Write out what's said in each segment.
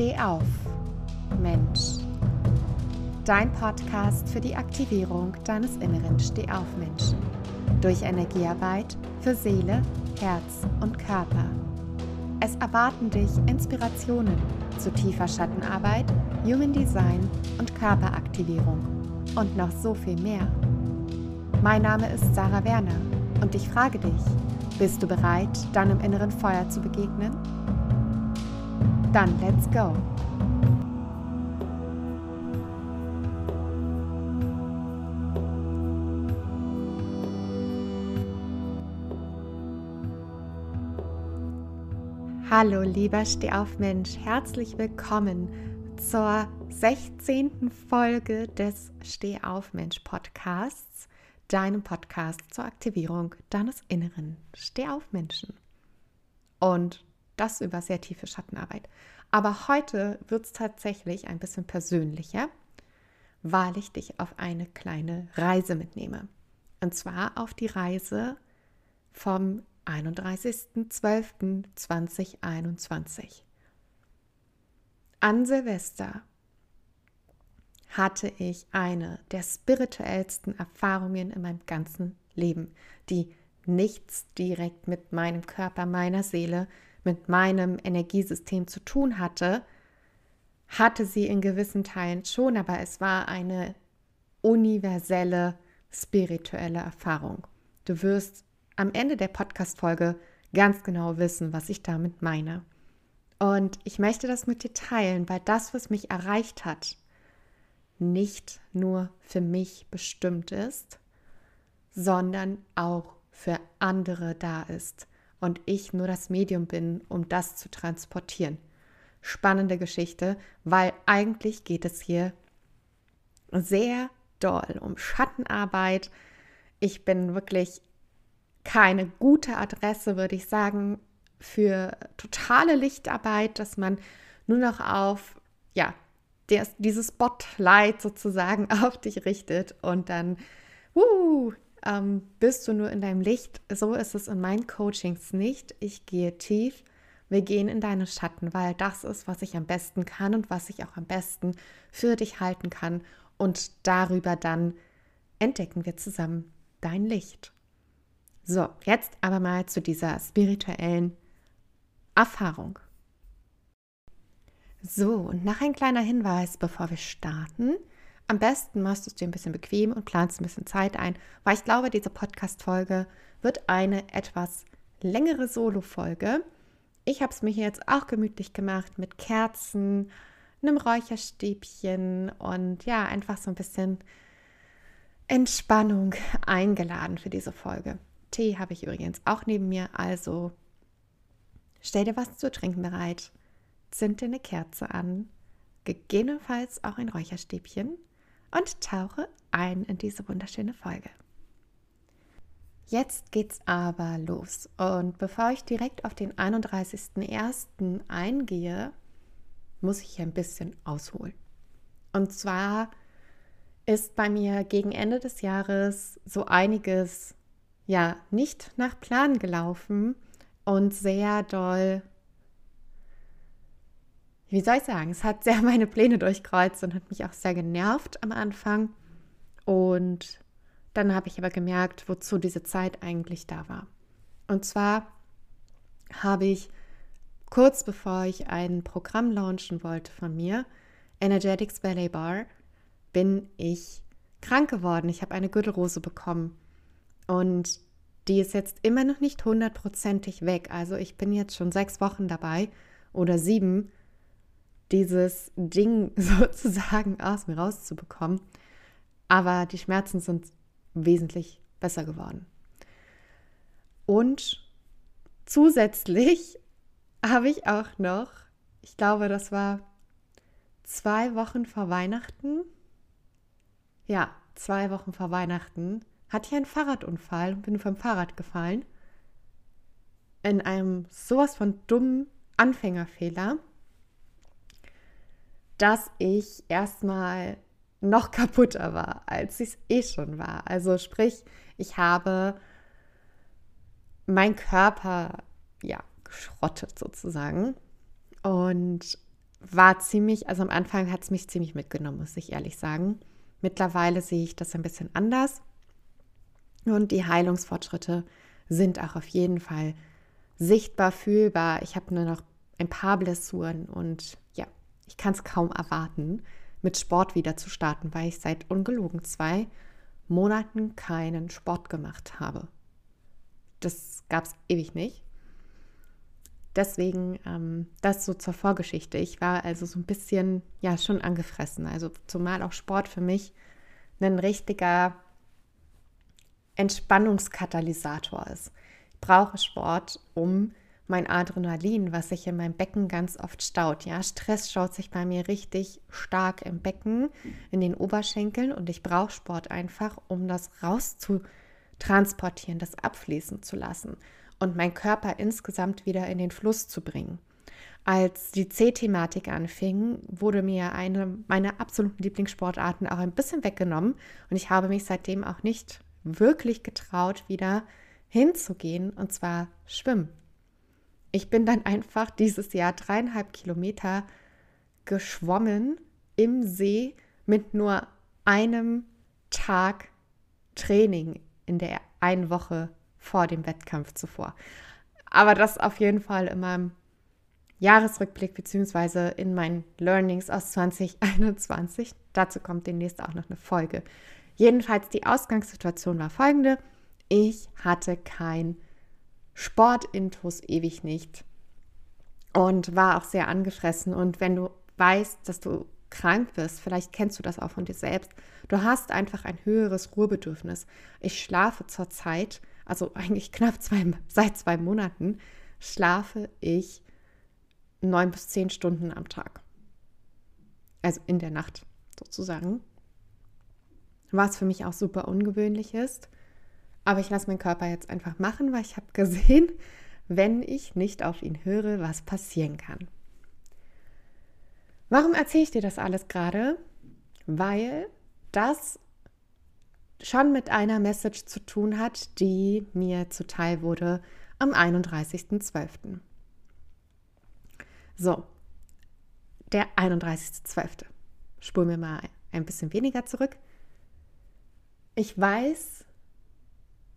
Steh auf, Mensch. Dein Podcast für die Aktivierung deines inneren Steh-auf-Menschen. Durch Energiearbeit für Seele, Herz und Körper. Es erwarten dich Inspirationen zu tiefer Schattenarbeit, Human Design und Körperaktivierung und noch so viel mehr. Mein Name ist Sarah Werner und ich frage dich, bist du bereit, deinem inneren Feuer zu begegnen? Dann let's go! Hallo lieber Stehaufmensch, herzlich willkommen zur 16. Folge des Stehaufmensch Podcasts, deinem Podcast zur Aktivierung deines inneren Stehaufmenschen. Und das über sehr tiefe Schattenarbeit. Aber heute wird es tatsächlich ein bisschen persönlicher, weil ich dich auf eine kleine Reise mitnehme. Und zwar auf die Reise vom 31.12.2021. An Silvester hatte ich eine der spirituellsten Erfahrungen in meinem ganzen Leben, die nichts direkt mit meinem Körper, meiner Seele, mit meinem Energiesystem zu tun hatte, hatte sie in gewissen Teilen schon, aber es war eine universelle spirituelle Erfahrung. Du wirst am Ende der Podcast-Folge ganz genau wissen, was ich damit meine. Und ich möchte das mit dir teilen, weil das, was mich erreicht hat, nicht nur für mich bestimmt ist, sondern auch für andere da ist und ich nur das Medium bin, um das zu transportieren. Spannende Geschichte, weil eigentlich geht es hier sehr doll um Schattenarbeit. Ich bin wirklich keine gute Adresse, würde ich sagen, für totale Lichtarbeit, dass man nur noch auf, ja, der, dieses Spotlight sozusagen auf dich richtet und dann, uh, ähm, bist du nur in deinem Licht. So ist es in meinen Coachings nicht. Ich gehe tief. Wir gehen in deine Schatten, weil das ist, was ich am besten kann und was ich auch am besten für dich halten kann. Und darüber dann entdecken wir zusammen dein Licht. So, jetzt aber mal zu dieser spirituellen Erfahrung. So, und nach ein kleiner Hinweis, bevor wir starten. Am besten machst du es dir ein bisschen bequem und planst ein bisschen Zeit ein, weil ich glaube, diese Podcast-Folge wird eine etwas längere Solo-Folge. Ich habe es mir jetzt auch gemütlich gemacht mit Kerzen, einem Räucherstäbchen und ja, einfach so ein bisschen Entspannung eingeladen für diese Folge. Tee habe ich übrigens auch neben mir, also stell dir was zu trinken bereit, zünd dir eine Kerze an, gegebenenfalls auch ein Räucherstäbchen und tauche ein in diese wunderschöne Folge. Jetzt geht's aber los. Und bevor ich direkt auf den 31.01. eingehe, muss ich ein bisschen ausholen. Und zwar ist bei mir gegen Ende des Jahres so einiges ja nicht nach Plan gelaufen und sehr doll wie soll ich sagen, es hat sehr meine Pläne durchkreuzt und hat mich auch sehr genervt am Anfang. Und dann habe ich aber gemerkt, wozu diese Zeit eigentlich da war. Und zwar habe ich kurz bevor ich ein Programm launchen wollte von mir, Energetics Ballet Bar, bin ich krank geworden. Ich habe eine Gürtelrose bekommen. Und die ist jetzt immer noch nicht hundertprozentig weg. Also ich bin jetzt schon sechs Wochen dabei oder sieben dieses Ding sozusagen aus mir rauszubekommen. Aber die Schmerzen sind wesentlich besser geworden. Und zusätzlich habe ich auch noch, ich glaube, das war zwei Wochen vor Weihnachten. Ja, zwei Wochen vor Weihnachten hatte ich einen Fahrradunfall und bin vom Fahrrad gefallen. In einem sowas von dummen Anfängerfehler dass ich erstmal noch kaputter war, als ich es eh schon war. Also sprich, ich habe mein Körper ja geschrottet sozusagen und war ziemlich, also am Anfang hat es mich ziemlich mitgenommen, muss ich ehrlich sagen. Mittlerweile sehe ich das ein bisschen anders. Und die Heilungsfortschritte sind auch auf jeden Fall sichtbar, fühlbar. Ich habe nur noch ein paar Blessuren und ja, ich kann es kaum erwarten, mit Sport wieder zu starten, weil ich seit ungelogen zwei Monaten keinen Sport gemacht habe. Das gab es ewig nicht. Deswegen ähm, das so zur Vorgeschichte. Ich war also so ein bisschen, ja, schon angefressen. Also zumal auch Sport für mich ein richtiger Entspannungskatalysator ist. Ich brauche Sport, um mein Adrenalin, was sich in meinem Becken ganz oft staut. Ja, Stress schaut sich bei mir richtig stark im Becken, in den Oberschenkeln und ich brauche Sport einfach, um das rauszutransportieren, das abfließen zu lassen und meinen Körper insgesamt wieder in den Fluss zu bringen. Als die C-Thematik anfing, wurde mir eine meiner absoluten Lieblingssportarten auch ein bisschen weggenommen und ich habe mich seitdem auch nicht wirklich getraut, wieder hinzugehen und zwar schwimmen. Ich bin dann einfach dieses Jahr dreieinhalb Kilometer geschwommen im See mit nur einem Tag Training in der einen Woche vor dem Wettkampf zuvor. Aber das auf jeden Fall in meinem Jahresrückblick beziehungsweise in meinen Learnings aus 2021. Dazu kommt demnächst auch noch eine Folge. Jedenfalls die Ausgangssituation war folgende. Ich hatte kein Sportintus ewig nicht und war auch sehr angefressen. Und wenn du weißt, dass du krank bist, vielleicht kennst du das auch von dir selbst, du hast einfach ein höheres Ruhebedürfnis. Ich schlafe zurzeit also eigentlich knapp zwei, seit zwei Monaten, schlafe ich neun bis zehn Stunden am Tag. Also in der Nacht sozusagen. Was für mich auch super ungewöhnlich ist. Aber ich lasse meinen Körper jetzt einfach machen, weil ich habe gesehen, wenn ich nicht auf ihn höre, was passieren kann. Warum erzähle ich dir das alles gerade? Weil das schon mit einer Message zu tun hat, die mir zuteil wurde am 31.12. So, der 31.12. Spul mir mal ein bisschen weniger zurück. Ich weiß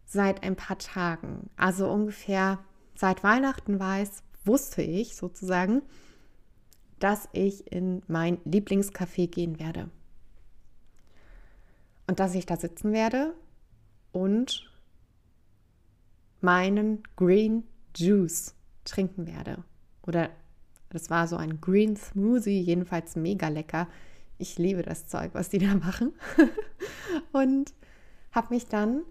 seit ein paar Tagen, also ungefähr seit Weihnachten weiß, wusste ich sozusagen, dass ich in mein Lieblingscafé gehen werde und dass ich da sitzen werde und meinen Green Juice trinken werde. Oder das war so ein Green Smoothie, jedenfalls mega lecker. Ich liebe das Zeug, was die da machen. und habe mich dann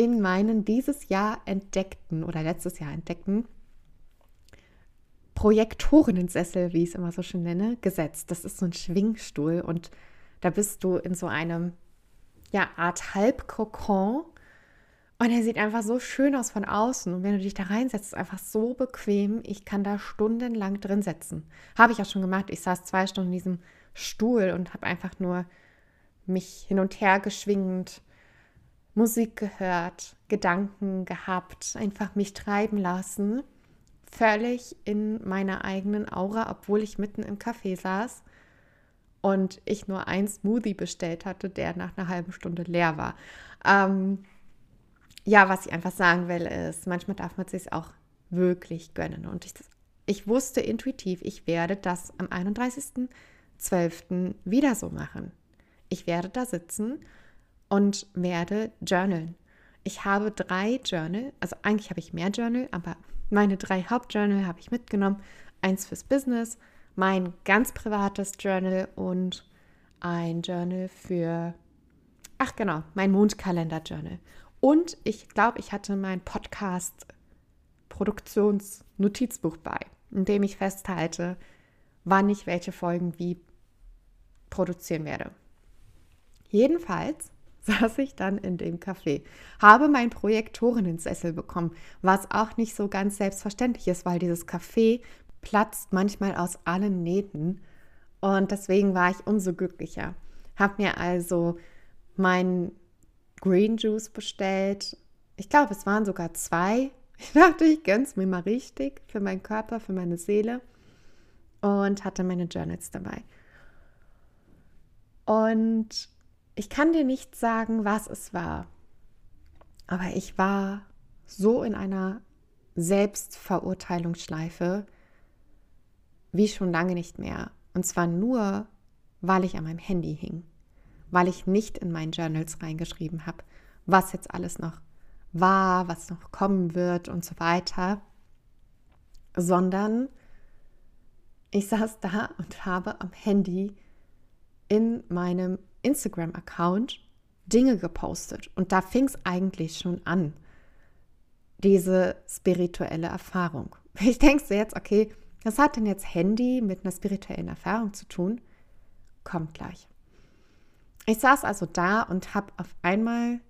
in meinen dieses Jahr entdeckten oder letztes Jahr entdeckten Projektorinnensessel, wie ich es immer so schön nenne, gesetzt. Das ist so ein Schwingstuhl und da bist du in so einem ja, Art Halbkokon. Und er sieht einfach so schön aus von außen. Und wenn du dich da reinsetzt, ist es einfach so bequem. Ich kann da stundenlang drin sitzen. Habe ich auch schon gemacht. Ich saß zwei Stunden in diesem Stuhl und habe einfach nur mich hin und her geschwingt, Musik gehört, Gedanken gehabt, einfach mich treiben lassen. Völlig in meiner eigenen Aura, obwohl ich mitten im Café saß und ich nur ein Smoothie bestellt hatte, der nach einer halben Stunde leer war. Ähm, ja, was ich einfach sagen will, ist, manchmal darf man es sich auch wirklich gönnen. Und ich, ich wusste intuitiv, ich werde das am 31.12. wieder so machen. Ich werde da sitzen und werde journalen. Ich habe drei Journal, also eigentlich habe ich mehr Journal, aber meine drei Hauptjournal habe ich mitgenommen. Eins fürs Business, mein ganz privates Journal und ein Journal für, ach genau, mein Mondkalender-Journal. Und ich glaube, ich hatte mein Podcast-Produktionsnotizbuch bei, in dem ich festhalte, wann ich welche Folgen wie produzieren werde. Jedenfalls saß ich dann in dem Café, habe mein Projektorinnensessel bekommen, was auch nicht so ganz selbstverständlich ist, weil dieses Café platzt manchmal aus allen Nähten. Und deswegen war ich umso glücklicher. Habe mir also meinen Green Juice bestellt. Ich glaube, es waren sogar zwei. Ich dachte, ich gönne es mir mal richtig für meinen Körper, für meine Seele. und hatte meine Journals dabei. Und ich kann dir nicht sagen, was es war, aber ich war so in einer Selbstverurteilungsschleife wie schon lange nicht mehr. Und zwar nur, weil ich an meinem Handy hing, weil ich nicht in meinen Journals reingeschrieben habe, was jetzt alles noch war, was noch kommen wird und so weiter, sondern ich saß da und habe am Handy in meinem Instagram-Account Dinge gepostet. Und da fing es eigentlich schon an, diese spirituelle Erfahrung. Ich denke so jetzt, okay, was hat denn jetzt Handy mit einer spirituellen Erfahrung zu tun? Kommt gleich. Ich saß also da und habe auf einmal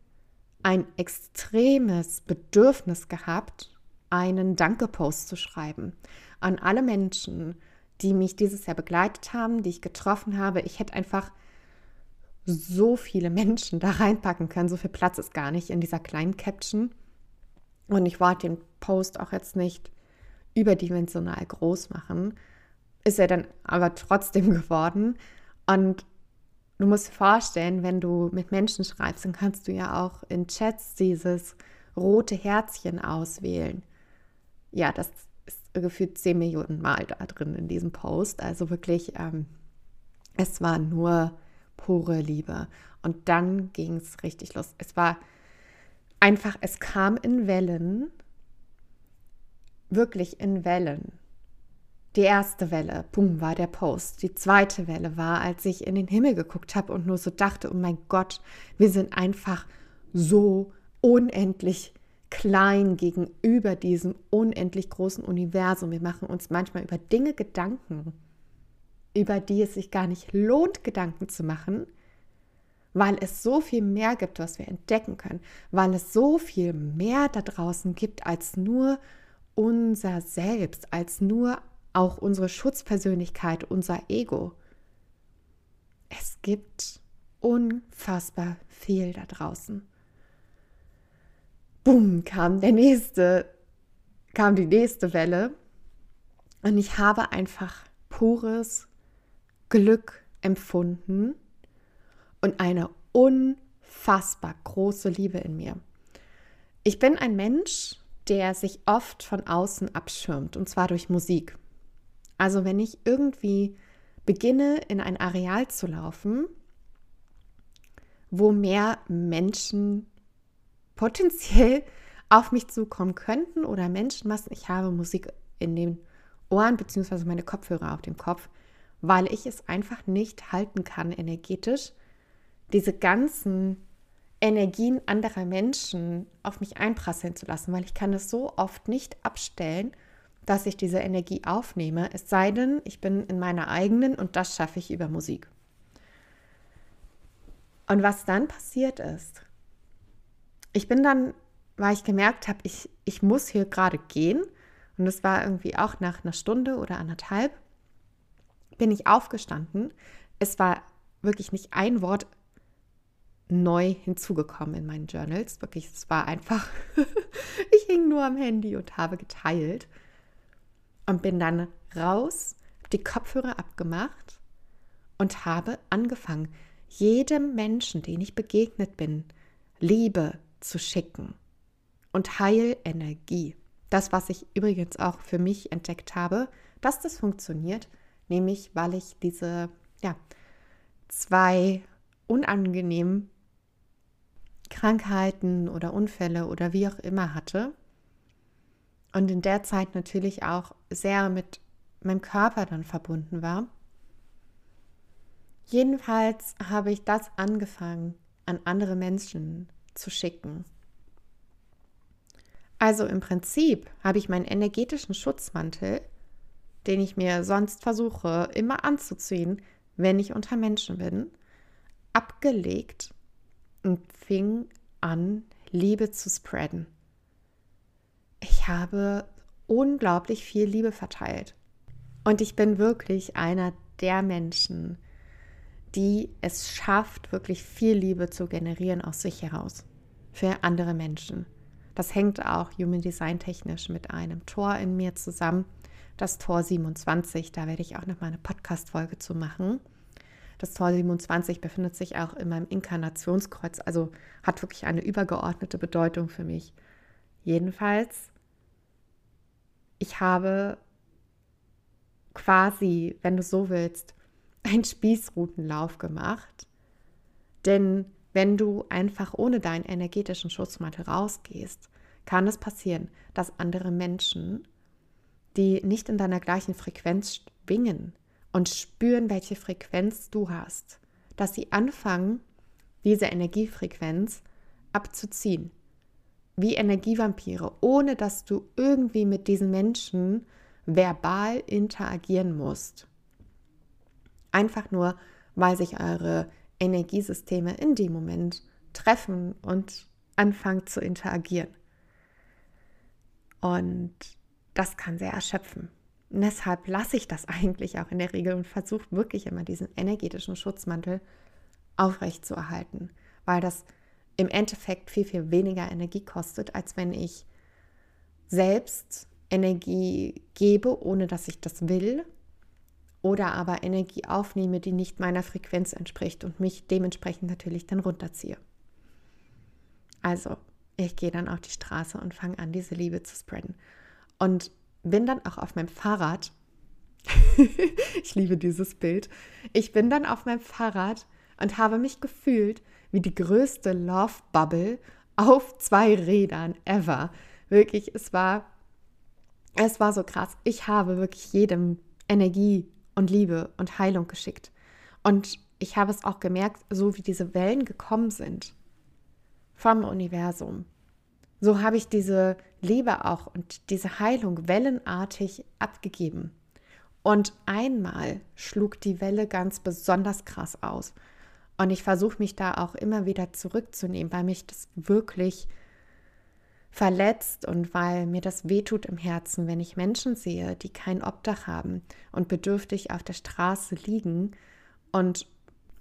ein extremes Bedürfnis gehabt, einen Danke-Post zu schreiben an alle Menschen, die mich dieses Jahr begleitet haben, die ich getroffen habe. Ich hätte einfach so viele Menschen da reinpacken können. So viel Platz ist gar nicht in dieser kleinen Caption. Und ich wollte den Post auch jetzt nicht überdimensional groß machen. Ist er dann aber trotzdem geworden. Und du musst dir vorstellen, wenn du mit Menschen schreibst, dann kannst du ja auch in Chats dieses rote Herzchen auswählen. Ja, das ist gefühlt 10 Millionen Mal da drin in diesem Post. Also wirklich, ähm, es war nur pure Liebe. Und dann ging es richtig los. Es war einfach, es kam in Wellen, wirklich in Wellen. Die erste Welle, boom, war der Post. Die zweite Welle war, als ich in den Himmel geguckt habe und nur so dachte, oh mein Gott, wir sind einfach so unendlich klein gegenüber diesem unendlich großen Universum. Wir machen uns manchmal über Dinge Gedanken, über die es sich gar nicht lohnt, Gedanken zu machen, weil es so viel mehr gibt, was wir entdecken können, weil es so viel mehr da draußen gibt als nur unser Selbst, als nur auch unsere Schutzpersönlichkeit, unser Ego. Es gibt unfassbar viel da draußen. Bumm, kam der nächste, kam die nächste Welle und ich habe einfach pures Glück empfunden und eine unfassbar große Liebe in mir. Ich bin ein Mensch, der sich oft von außen abschirmt, und zwar durch Musik. Also wenn ich irgendwie beginne, in ein Areal zu laufen, wo mehr Menschen potenziell auf mich zukommen könnten oder Menschenmassen, ich habe Musik in den Ohren bzw. meine Kopfhörer auf dem Kopf, weil ich es einfach nicht halten kann energetisch, diese ganzen Energien anderer Menschen auf mich einprasseln zu lassen, weil ich kann es so oft nicht abstellen, dass ich diese Energie aufnehme, es sei denn, ich bin in meiner eigenen und das schaffe ich über Musik. Und was dann passiert ist, ich bin dann, weil ich gemerkt habe, ich, ich muss hier gerade gehen, und das war irgendwie auch nach einer Stunde oder anderthalb, bin ich aufgestanden. Es war wirklich nicht ein Wort neu hinzugekommen in meinen Journals. Wirklich, es war einfach, ich hing nur am Handy und habe geteilt und bin dann raus, die Kopfhörer abgemacht und habe angefangen, jedem Menschen, den ich begegnet bin, Liebe zu schicken und Heilenergie. Das, was ich übrigens auch für mich entdeckt habe, dass das funktioniert, nämlich weil ich diese ja, zwei unangenehmen Krankheiten oder Unfälle oder wie auch immer hatte. Und in der Zeit natürlich auch sehr mit meinem Körper dann verbunden war. Jedenfalls habe ich das angefangen, an andere Menschen zu schicken. Also im Prinzip habe ich meinen energetischen Schutzmantel, den ich mir sonst versuche immer anzuziehen, wenn ich unter Menschen bin, abgelegt und fing an, Liebe zu spreaden. Ich habe unglaublich viel Liebe verteilt. Und ich bin wirklich einer der Menschen, die es schafft, wirklich viel Liebe zu generieren aus sich heraus für andere Menschen. Das hängt auch Human Design technisch mit einem Tor in mir zusammen, das Tor 27. Da werde ich auch noch mal eine Podcast-Folge zu machen. Das Tor 27 befindet sich auch in meinem Inkarnationskreuz, also hat wirklich eine übergeordnete Bedeutung für mich. Jedenfalls, ich habe quasi, wenn du so willst, einen Spießrutenlauf gemacht. Denn wenn du einfach ohne deinen energetischen Schutzmantel rausgehst, kann es passieren, dass andere Menschen, die nicht in deiner gleichen Frequenz schwingen, und spüren, welche Frequenz du hast, dass sie anfangen, diese Energiefrequenz abzuziehen. Wie Energievampire, ohne dass du irgendwie mit diesen Menschen verbal interagieren musst. Einfach nur, weil sich eure Energiesysteme in dem Moment treffen und anfangen zu interagieren. Und das kann sehr erschöpfen. Und deshalb lasse ich das eigentlich auch in der Regel und versuche wirklich immer diesen energetischen Schutzmantel aufrechtzuerhalten, weil das im Endeffekt viel, viel weniger Energie kostet, als wenn ich selbst Energie gebe, ohne dass ich das will, oder aber Energie aufnehme, die nicht meiner Frequenz entspricht und mich dementsprechend natürlich dann runterziehe. Also, ich gehe dann auf die Straße und fange an, diese Liebe zu spreaden. Und bin dann auch auf meinem Fahrrad. ich liebe dieses Bild. Ich bin dann auf meinem Fahrrad und habe mich gefühlt wie die größte Love Bubble auf zwei Rädern ever. Wirklich, es war, es war so krass. Ich habe wirklich jedem Energie und Liebe und Heilung geschickt. Und ich habe es auch gemerkt, so wie diese Wellen gekommen sind vom Universum, so habe ich diese Liebe auch und diese Heilung wellenartig abgegeben. Und einmal schlug die Welle ganz besonders krass aus. Und ich versuche mich da auch immer wieder zurückzunehmen, weil mich das wirklich verletzt und weil mir das wehtut im Herzen, wenn ich Menschen sehe, die kein Obdach haben und bedürftig auf der Straße liegen und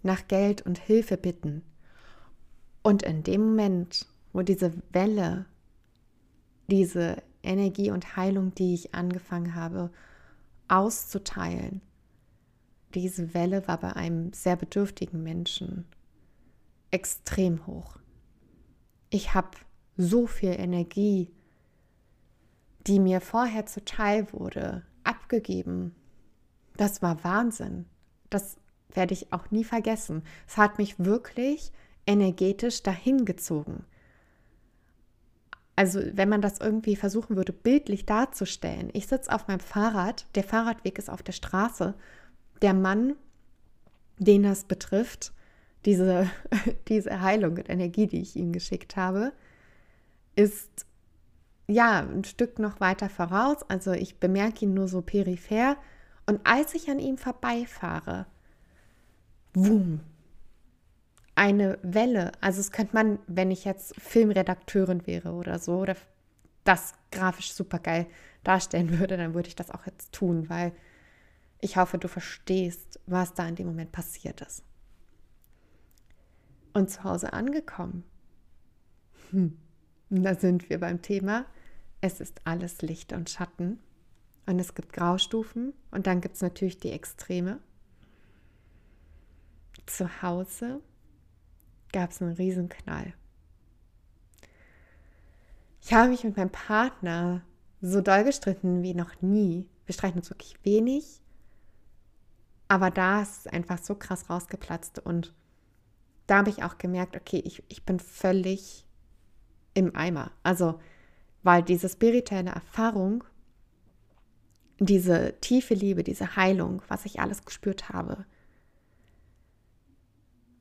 nach Geld und Hilfe bitten. Und in dem Moment, wo diese Welle, diese Energie und Heilung, die ich angefangen habe auszuteilen, diese Welle war bei einem sehr bedürftigen Menschen extrem hoch. Ich habe so viel Energie, die mir vorher zuteil wurde, abgegeben. Das war Wahnsinn. Das werde ich auch nie vergessen. Es hat mich wirklich energetisch dahin gezogen. Also wenn man das irgendwie versuchen würde, bildlich darzustellen. Ich sitze auf meinem Fahrrad, der Fahrradweg ist auf der Straße. Der Mann, den das betrifft, diese, diese Heilung und Energie, die ich ihm geschickt habe, ist ja ein Stück noch weiter voraus. Also ich bemerke ihn nur so peripher. Und als ich an ihm vorbeifahre, wumm, eine Welle. Also es könnte man, wenn ich jetzt Filmredakteurin wäre oder so, oder das grafisch super geil darstellen würde, dann würde ich das auch jetzt tun, weil ich hoffe, du verstehst, was da in dem Moment passiert ist. Und zu Hause angekommen. Hm. Da sind wir beim Thema. Es ist alles Licht und Schatten. Und es gibt Graustufen. Und dann gibt es natürlich die Extreme. Zu Hause gab es einen Riesenknall. Ich habe mich mit meinem Partner so doll gestritten wie noch nie. Wir streiten uns wirklich wenig, aber da ist es einfach so krass rausgeplatzt und da habe ich auch gemerkt, okay, ich, ich bin völlig im Eimer. Also, weil diese spirituelle Erfahrung, diese tiefe Liebe, diese Heilung, was ich alles gespürt habe,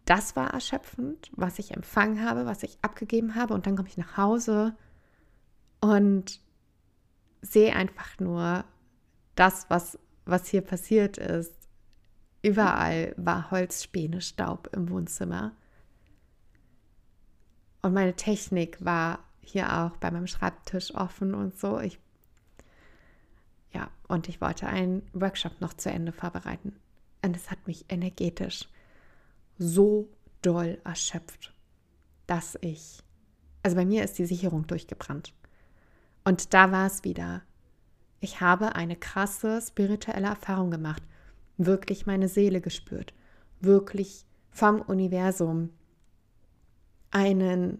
das war erschöpfend, was ich empfangen habe, was ich abgegeben habe. Und dann komme ich nach Hause und sehe einfach nur das, was, was hier passiert ist. Überall war Holzspäne, Staub im Wohnzimmer. Und meine Technik war hier auch bei meinem Schreibtisch offen und so. Ich, ja, und ich wollte einen Workshop noch zu Ende vorbereiten. Und es hat mich energetisch so doll erschöpft, dass ich, also bei mir ist die Sicherung durchgebrannt. Und da war es wieder. Ich habe eine krasse spirituelle Erfahrung gemacht, wirklich meine Seele gespürt, wirklich vom Universum einen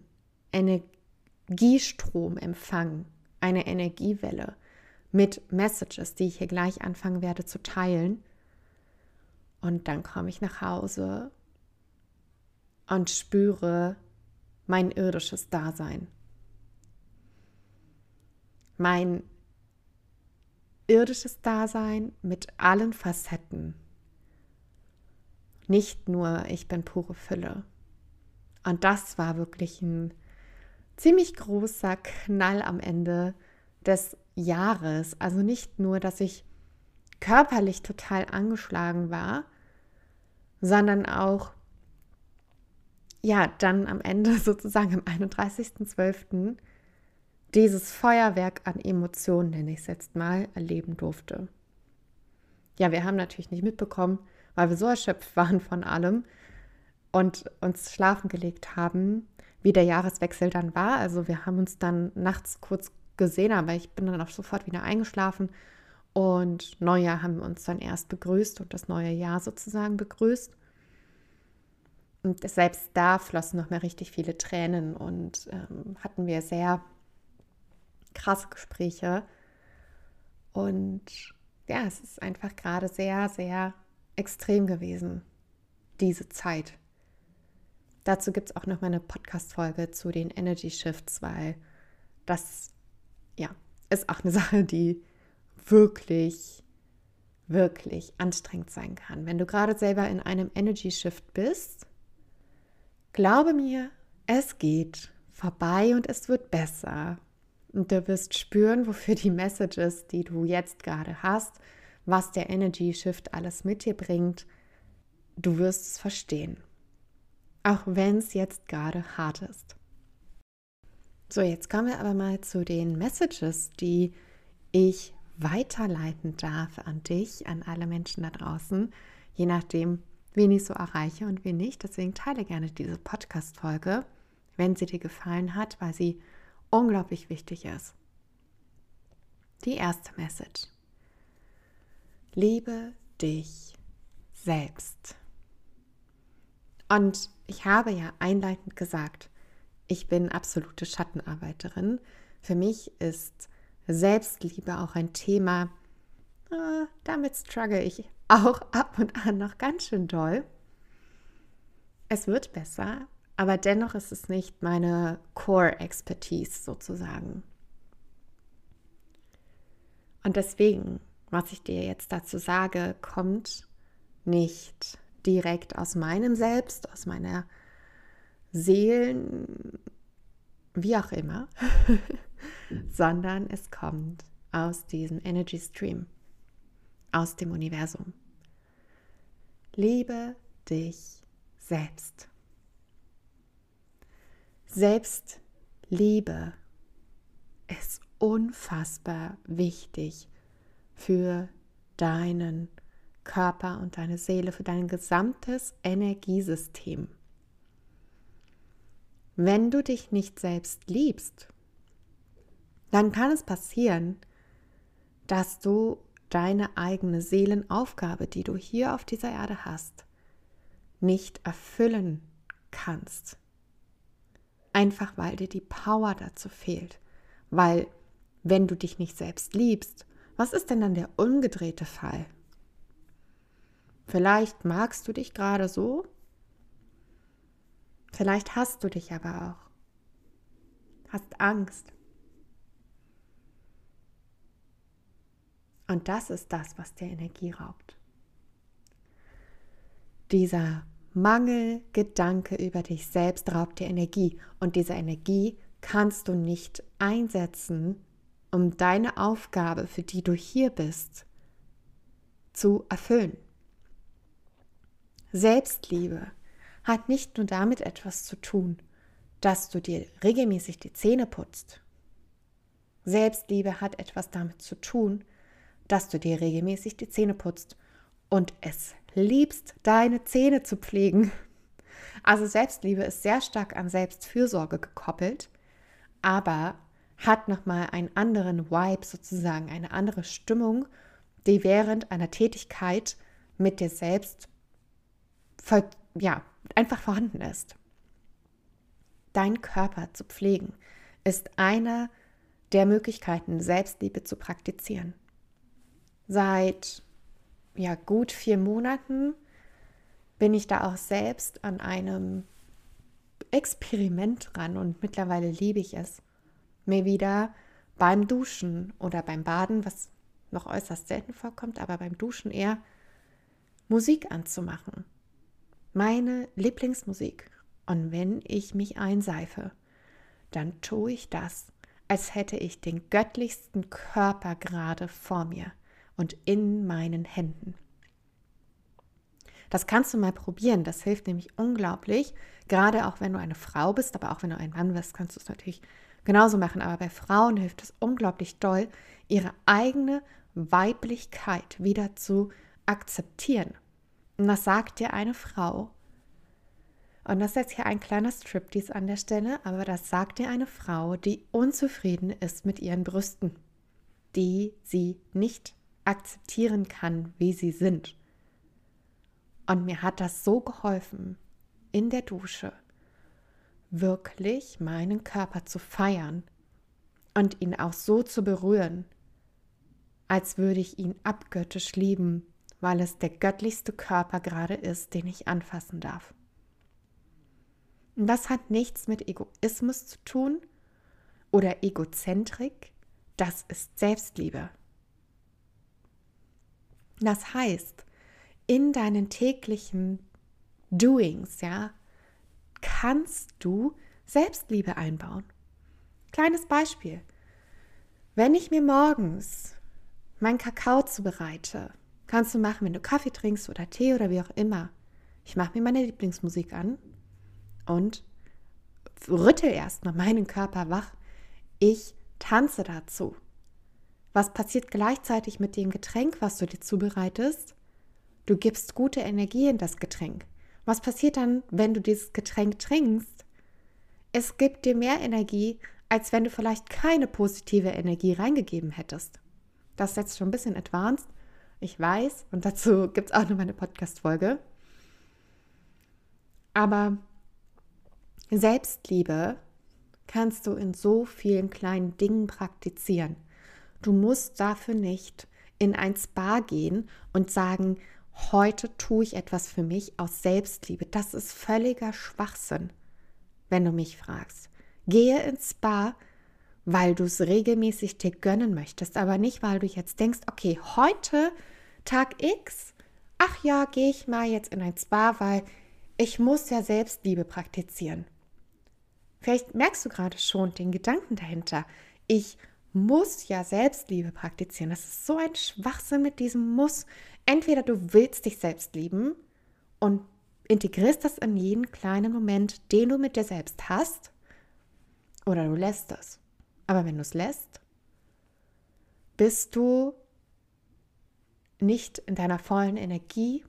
Energiestrom empfangen, eine Energiewelle mit Messages, die ich hier gleich anfangen werde zu teilen. Und dann komme ich nach Hause und spüre mein irdisches Dasein. Mein irdisches Dasein mit allen Facetten. Nicht nur ich bin pure Fülle. Und das war wirklich ein ziemlich großer Knall am Ende des Jahres. Also nicht nur, dass ich körperlich total angeschlagen war, sondern auch, ja, dann am Ende sozusagen am 31.12. dieses Feuerwerk an Emotionen, nenne ich es jetzt mal, erleben durfte. Ja, wir haben natürlich nicht mitbekommen, weil wir so erschöpft waren von allem und uns schlafen gelegt haben, wie der Jahreswechsel dann war. Also wir haben uns dann nachts kurz gesehen, aber ich bin dann auch sofort wieder eingeschlafen. Und Neujahr haben wir uns dann erst begrüßt und das neue Jahr sozusagen begrüßt. Und selbst da flossen noch mehr richtig viele Tränen und ähm, hatten wir sehr krasse Gespräche. Und ja, es ist einfach gerade sehr, sehr extrem gewesen, diese Zeit. Dazu gibt es auch noch mal eine Podcast-Folge zu den Energy Shifts, weil das ja, ist auch eine Sache, die wirklich, wirklich anstrengend sein kann. Wenn du gerade selber in einem Energy Shift bist, glaube mir, es geht vorbei und es wird besser. Und du wirst spüren, wofür die Messages, die du jetzt gerade hast, was der Energy Shift alles mit dir bringt, du wirst es verstehen. Auch wenn es jetzt gerade hart ist. So, jetzt kommen wir aber mal zu den Messages, die ich weiterleiten darf an dich, an alle Menschen da draußen, je nachdem, wen ich so erreiche und wen nicht. Deswegen teile gerne diese Podcast-Folge, wenn sie dir gefallen hat, weil sie unglaublich wichtig ist. Die erste Message. Liebe dich selbst. Und ich habe ja einleitend gesagt, ich bin absolute Schattenarbeiterin. Für mich ist Selbstliebe auch ein Thema, äh, damit struggle ich auch ab und an noch ganz schön doll. Es wird besser, aber dennoch ist es nicht meine Core-Expertise sozusagen. Und deswegen, was ich dir jetzt dazu sage, kommt nicht direkt aus meinem Selbst, aus meiner Seelen, wie auch immer, sondern es kommt aus diesem Energy Stream, aus dem Universum. Liebe dich selbst. Selbstliebe ist unfassbar wichtig für deinen Körper und deine Seele, für dein gesamtes Energiesystem. Wenn du dich nicht selbst liebst, dann kann es passieren, dass du deine eigene Seelenaufgabe, die du hier auf dieser Erde hast, nicht erfüllen kannst. Einfach weil dir die Power dazu fehlt. Weil wenn du dich nicht selbst liebst, was ist denn dann der umgedrehte Fall? Vielleicht magst du dich gerade so, Vielleicht hast du dich aber auch. Hast Angst. Und das ist das, was dir Energie raubt. Dieser Mangelgedanke über dich selbst raubt dir Energie. Und diese Energie kannst du nicht einsetzen, um deine Aufgabe, für die du hier bist, zu erfüllen. Selbstliebe hat nicht nur damit etwas zu tun, dass du dir regelmäßig die Zähne putzt. Selbstliebe hat etwas damit zu tun, dass du dir regelmäßig die Zähne putzt und es liebst, deine Zähne zu pflegen. Also Selbstliebe ist sehr stark an Selbstfürsorge gekoppelt, aber hat nochmal einen anderen Vibe sozusagen, eine andere Stimmung, die während einer Tätigkeit mit dir selbst ja, einfach vorhanden ist. Dein Körper zu pflegen ist eine der Möglichkeiten, Selbstliebe zu praktizieren. Seit ja, gut vier Monaten bin ich da auch selbst an einem Experiment dran und mittlerweile liebe ich es, mir wieder beim Duschen oder beim Baden, was noch äußerst selten vorkommt, aber beim Duschen eher Musik anzumachen. Meine Lieblingsmusik. Und wenn ich mich einseife, dann tue ich das, als hätte ich den göttlichsten Körper gerade vor mir und in meinen Händen. Das kannst du mal probieren. Das hilft nämlich unglaublich. Gerade auch wenn du eine Frau bist, aber auch wenn du ein Mann bist, kannst du es natürlich genauso machen. Aber bei Frauen hilft es unglaublich doll, ihre eigene Weiblichkeit wieder zu akzeptieren. Und das sagt dir eine Frau. Und das ist jetzt hier ein kleiner Striptease an der Stelle, aber das sagt dir eine Frau, die unzufrieden ist mit ihren Brüsten, die sie nicht akzeptieren kann, wie sie sind. Und mir hat das so geholfen, in der Dusche wirklich meinen Körper zu feiern und ihn auch so zu berühren, als würde ich ihn abgöttisch lieben, weil es der göttlichste Körper gerade ist, den ich anfassen darf. Das hat nichts mit Egoismus zu tun oder Egozentrik, das ist Selbstliebe. Das heißt, in deinen täglichen Doings, ja, kannst du Selbstliebe einbauen. Kleines Beispiel. Wenn ich mir morgens meinen Kakao zubereite, kannst du machen, wenn du Kaffee trinkst oder Tee oder wie auch immer. Ich mache mir meine Lieblingsmusik an und rüttel erstmal meinen Körper wach. Ich tanze dazu. Was passiert gleichzeitig mit dem Getränk, was du dir zubereitest? Du gibst gute Energie in das Getränk. Was passiert dann, wenn du dieses Getränk trinkst? Es gibt dir mehr Energie, als wenn du vielleicht keine positive Energie reingegeben hättest. Das ist jetzt schon ein bisschen advanced, ich weiß, und dazu gibt es auch noch eine Podcast-Folge. Aber Selbstliebe kannst du in so vielen kleinen Dingen praktizieren. Du musst dafür nicht in ein Spa gehen und sagen, heute tue ich etwas für mich aus Selbstliebe. Das ist völliger Schwachsinn, wenn du mich fragst. Gehe ins Spa, weil du es regelmäßig dir gönnen möchtest, aber nicht, weil du jetzt denkst, okay, heute Tag X, ach ja, gehe ich mal jetzt in ein Spa, weil ich muss ja Selbstliebe praktizieren. Vielleicht merkst du gerade schon den Gedanken dahinter. Ich muss ja Selbstliebe praktizieren. Das ist so ein Schwachsinn mit diesem Muss entweder du willst dich selbst lieben und integrierst das in jeden kleinen Moment, den du mit dir selbst hast, oder du lässt es. Aber wenn du es lässt, bist du nicht in deiner vollen Energie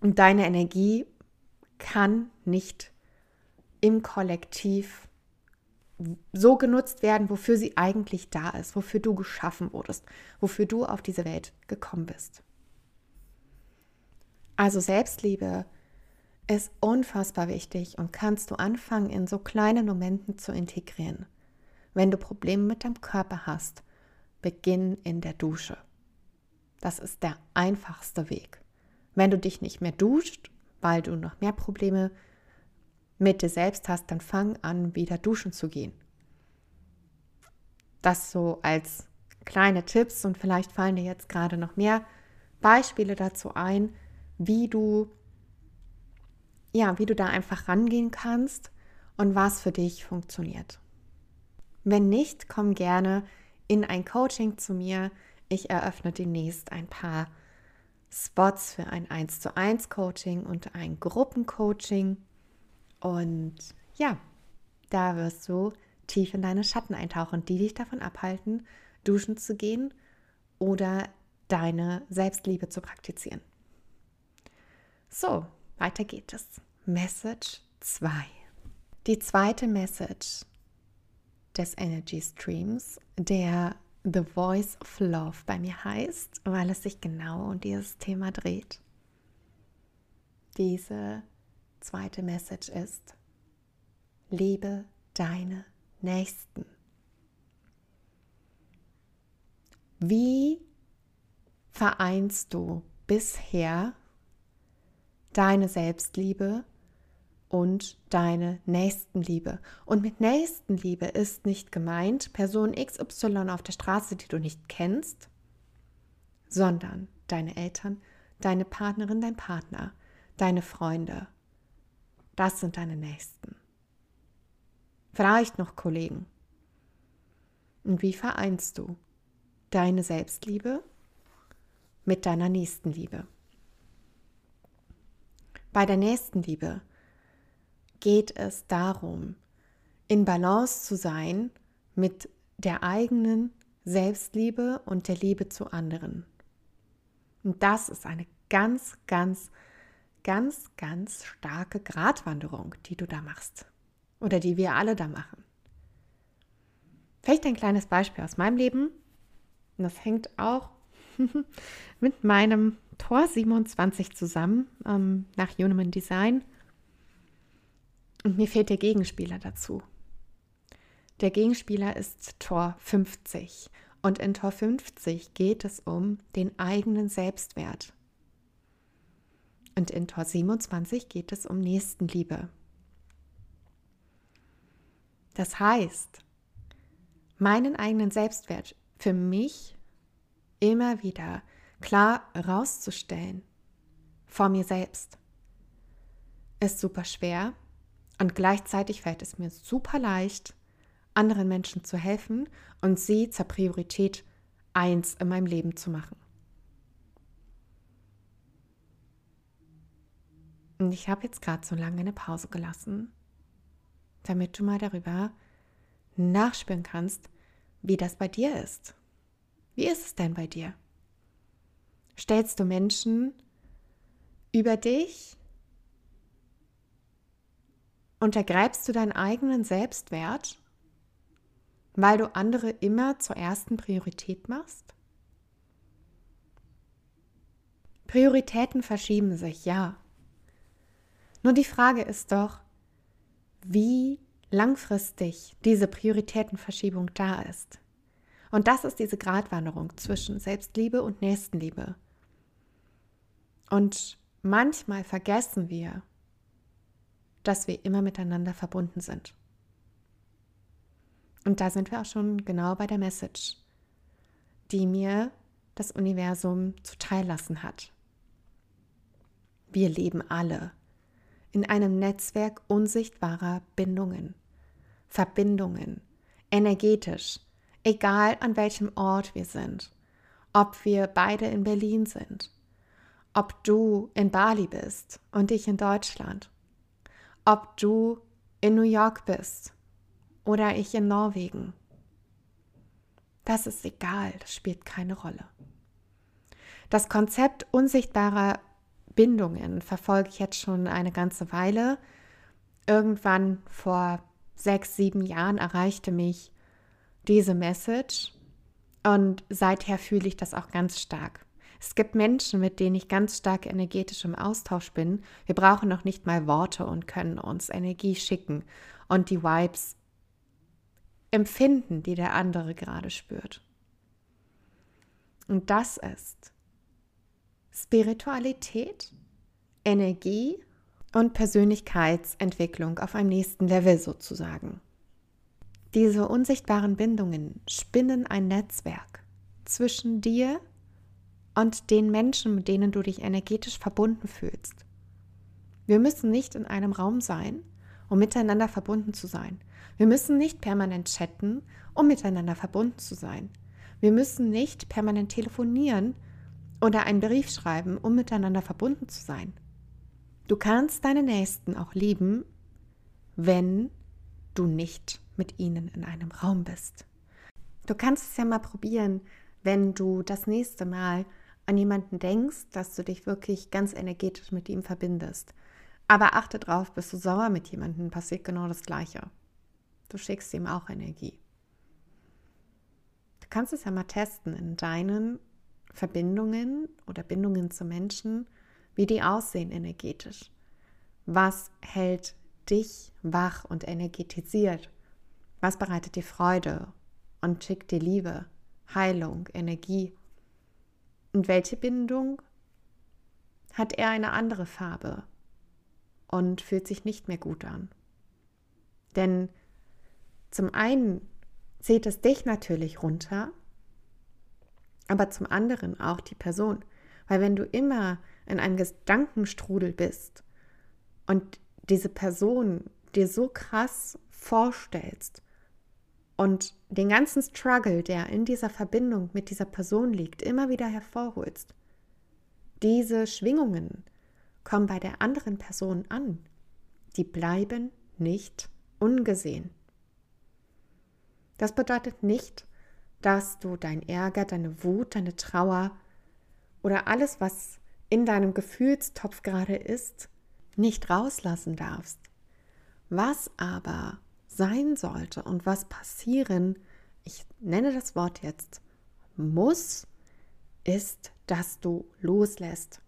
und deine Energie kann nicht im Kollektiv so genutzt werden, wofür sie eigentlich da ist, wofür du geschaffen wurdest, wofür du auf diese Welt gekommen bist. Also Selbstliebe ist unfassbar wichtig und kannst du anfangen, in so kleinen Momenten zu integrieren. Wenn du Probleme mit deinem Körper hast, beginn in der Dusche. Das ist der einfachste Weg. Wenn du dich nicht mehr duscht, weil du noch mehr Probleme hast, mit dir selbst hast, dann fang an, wieder duschen zu gehen. Das so als kleine Tipps und vielleicht fallen dir jetzt gerade noch mehr Beispiele dazu ein, wie du ja, wie du da einfach rangehen kannst und was für dich funktioniert. Wenn nicht, komm gerne in ein Coaching zu mir. Ich eröffne demnächst ein paar Spots für ein 1 zu 1 Coaching und ein Gruppencoaching. Und ja, da wirst du tief in deine Schatten eintauchen, die dich davon abhalten, duschen zu gehen oder deine Selbstliebe zu praktizieren. So, weiter geht es. Message 2. Die zweite Message des Energy Streams, der The Voice of Love bei mir heißt, weil es sich genau um dieses Thema dreht. Diese zweite Message ist, liebe deine Nächsten. Wie vereinst du bisher deine Selbstliebe und deine Nächstenliebe. Und mit Nächstenliebe ist nicht gemeint Person XY auf der Straße, die du nicht kennst, sondern deine Eltern, deine Partnerin, dein Partner, deine Freunde. Das sind deine Nächsten. Vielleicht noch Kollegen. Und wie vereinst du deine Selbstliebe mit deiner Nächstenliebe? Bei der Nächstenliebe geht es darum, in Balance zu sein mit der eigenen Selbstliebe und der Liebe zu anderen. Und das ist eine ganz, ganz, ganz, ganz starke Gratwanderung, die du da machst oder die wir alle da machen. Vielleicht ein kleines Beispiel aus meinem Leben. Und das hängt auch mit meinem Tor 27 zusammen ähm, nach Human Design. Und mir fehlt der Gegenspieler dazu. Der Gegenspieler ist Tor 50. Und in Tor 50 geht es um den eigenen Selbstwert. Und in Tor 27 geht es um Nächstenliebe. Das heißt, meinen eigenen Selbstwert für mich immer wieder klar rauszustellen vor mir selbst ist super schwer und gleichzeitig fällt es mir super leicht, anderen Menschen zu helfen und sie zur Priorität eins in meinem Leben zu machen. Und ich habe jetzt gerade so lange eine Pause gelassen, damit du mal darüber nachspüren kannst, wie das bei dir ist. Wie ist es denn bei dir? Stellst du Menschen über dich? Untergreifst du deinen eigenen Selbstwert, weil du andere immer zur ersten Priorität machst? Prioritäten verschieben sich, ja. Nur die Frage ist doch, wie langfristig diese Prioritätenverschiebung da ist. Und das ist diese Gratwanderung zwischen Selbstliebe und Nächstenliebe. Und manchmal vergessen wir, dass wir immer miteinander verbunden sind. Und da sind wir auch schon genau bei der Message, die mir das Universum zuteil hat. Wir leben alle in einem Netzwerk unsichtbarer Bindungen, Verbindungen, energetisch, egal an welchem Ort wir sind, ob wir beide in Berlin sind, ob du in Bali bist und ich in Deutschland, ob du in New York bist oder ich in Norwegen. Das ist egal, das spielt keine Rolle. Das Konzept unsichtbarer Bindungen verfolge ich jetzt schon eine ganze Weile. Irgendwann vor sechs, sieben Jahren erreichte mich diese Message und seither fühle ich das auch ganz stark. Es gibt Menschen, mit denen ich ganz stark energetisch im Austausch bin. Wir brauchen noch nicht mal Worte und können uns Energie schicken und die Vibes empfinden, die der andere gerade spürt. Und das ist Spiritualität, Energie und Persönlichkeitsentwicklung auf einem nächsten Level sozusagen. Diese unsichtbaren Bindungen spinnen ein Netzwerk zwischen dir und den Menschen, mit denen du dich energetisch verbunden fühlst. Wir müssen nicht in einem Raum sein, um miteinander verbunden zu sein. Wir müssen nicht permanent chatten, um miteinander verbunden zu sein. Wir müssen nicht permanent telefonieren, oder einen Brief schreiben, um miteinander verbunden zu sein. Du kannst deine Nächsten auch lieben, wenn du nicht mit ihnen in einem Raum bist. Du kannst es ja mal probieren, wenn du das nächste Mal an jemanden denkst, dass du dich wirklich ganz energetisch mit ihm verbindest. Aber achte drauf, bist du sauer mit jemandem, passiert genau das Gleiche. Du schickst ihm auch Energie. Du kannst es ja mal testen in deinen Verbindungen oder Bindungen zu Menschen, wie die aussehen energetisch. Was hält dich wach und energetisiert? Was bereitet dir Freude und schickt dir Liebe, Heilung, Energie? Und welche Bindung hat er eine andere Farbe und fühlt sich nicht mehr gut an? Denn zum einen zieht es dich natürlich runter, aber zum anderen auch die Person. Weil wenn du immer in einem Gedankenstrudel bist und diese Person dir so krass vorstellst und den ganzen Struggle, der in dieser Verbindung mit dieser Person liegt, immer wieder hervorholst, diese Schwingungen kommen bei der anderen Person an. Die bleiben nicht ungesehen. Das bedeutet nicht, dass du dein Ärger, deine Wut, deine Trauer oder alles, was in deinem Gefühlstopf gerade ist, nicht rauslassen darfst. Was aber sein sollte und was passieren, ich nenne das Wort jetzt, muss, ist, dass du loslässt,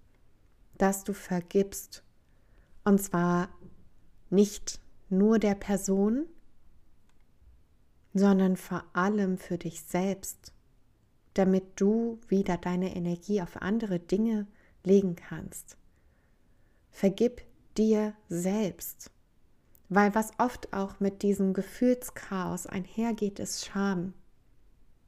dass du vergibst. Und zwar nicht nur der Person, sondern vor allem für dich selbst, damit du wieder deine Energie auf andere Dinge legen kannst. Vergib dir selbst, weil was oft auch mit diesem Gefühlschaos einhergeht, ist Scham,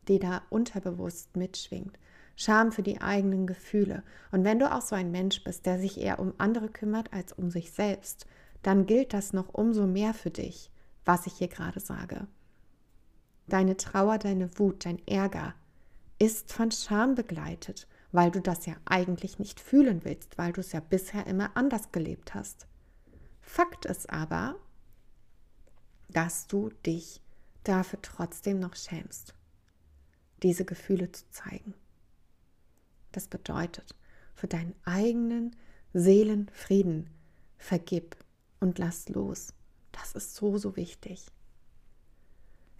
die da unterbewusst mitschwingt. Scham für die eigenen Gefühle. Und wenn du auch so ein Mensch bist, der sich eher um andere kümmert als um sich selbst, dann gilt das noch umso mehr für dich, was ich hier gerade sage. Deine Trauer, deine Wut, dein Ärger ist von Scham begleitet, weil du das ja eigentlich nicht fühlen willst, weil du es ja bisher immer anders gelebt hast. Fakt ist aber, dass du dich dafür trotzdem noch schämst, diese Gefühle zu zeigen. Das bedeutet, für deinen eigenen Seelenfrieden vergib und lass los. Das ist so, so wichtig.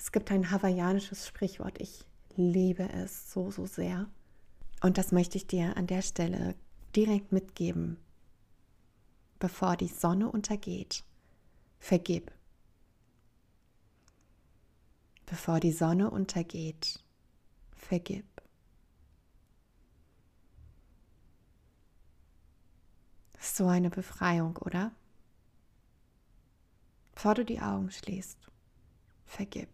Es gibt ein hawaiianisches Sprichwort, ich liebe es so, so sehr. Und das möchte ich dir an der Stelle direkt mitgeben. Bevor die Sonne untergeht, vergib. Bevor die Sonne untergeht, vergib. So eine Befreiung, oder? Bevor du die Augen schließt, vergib.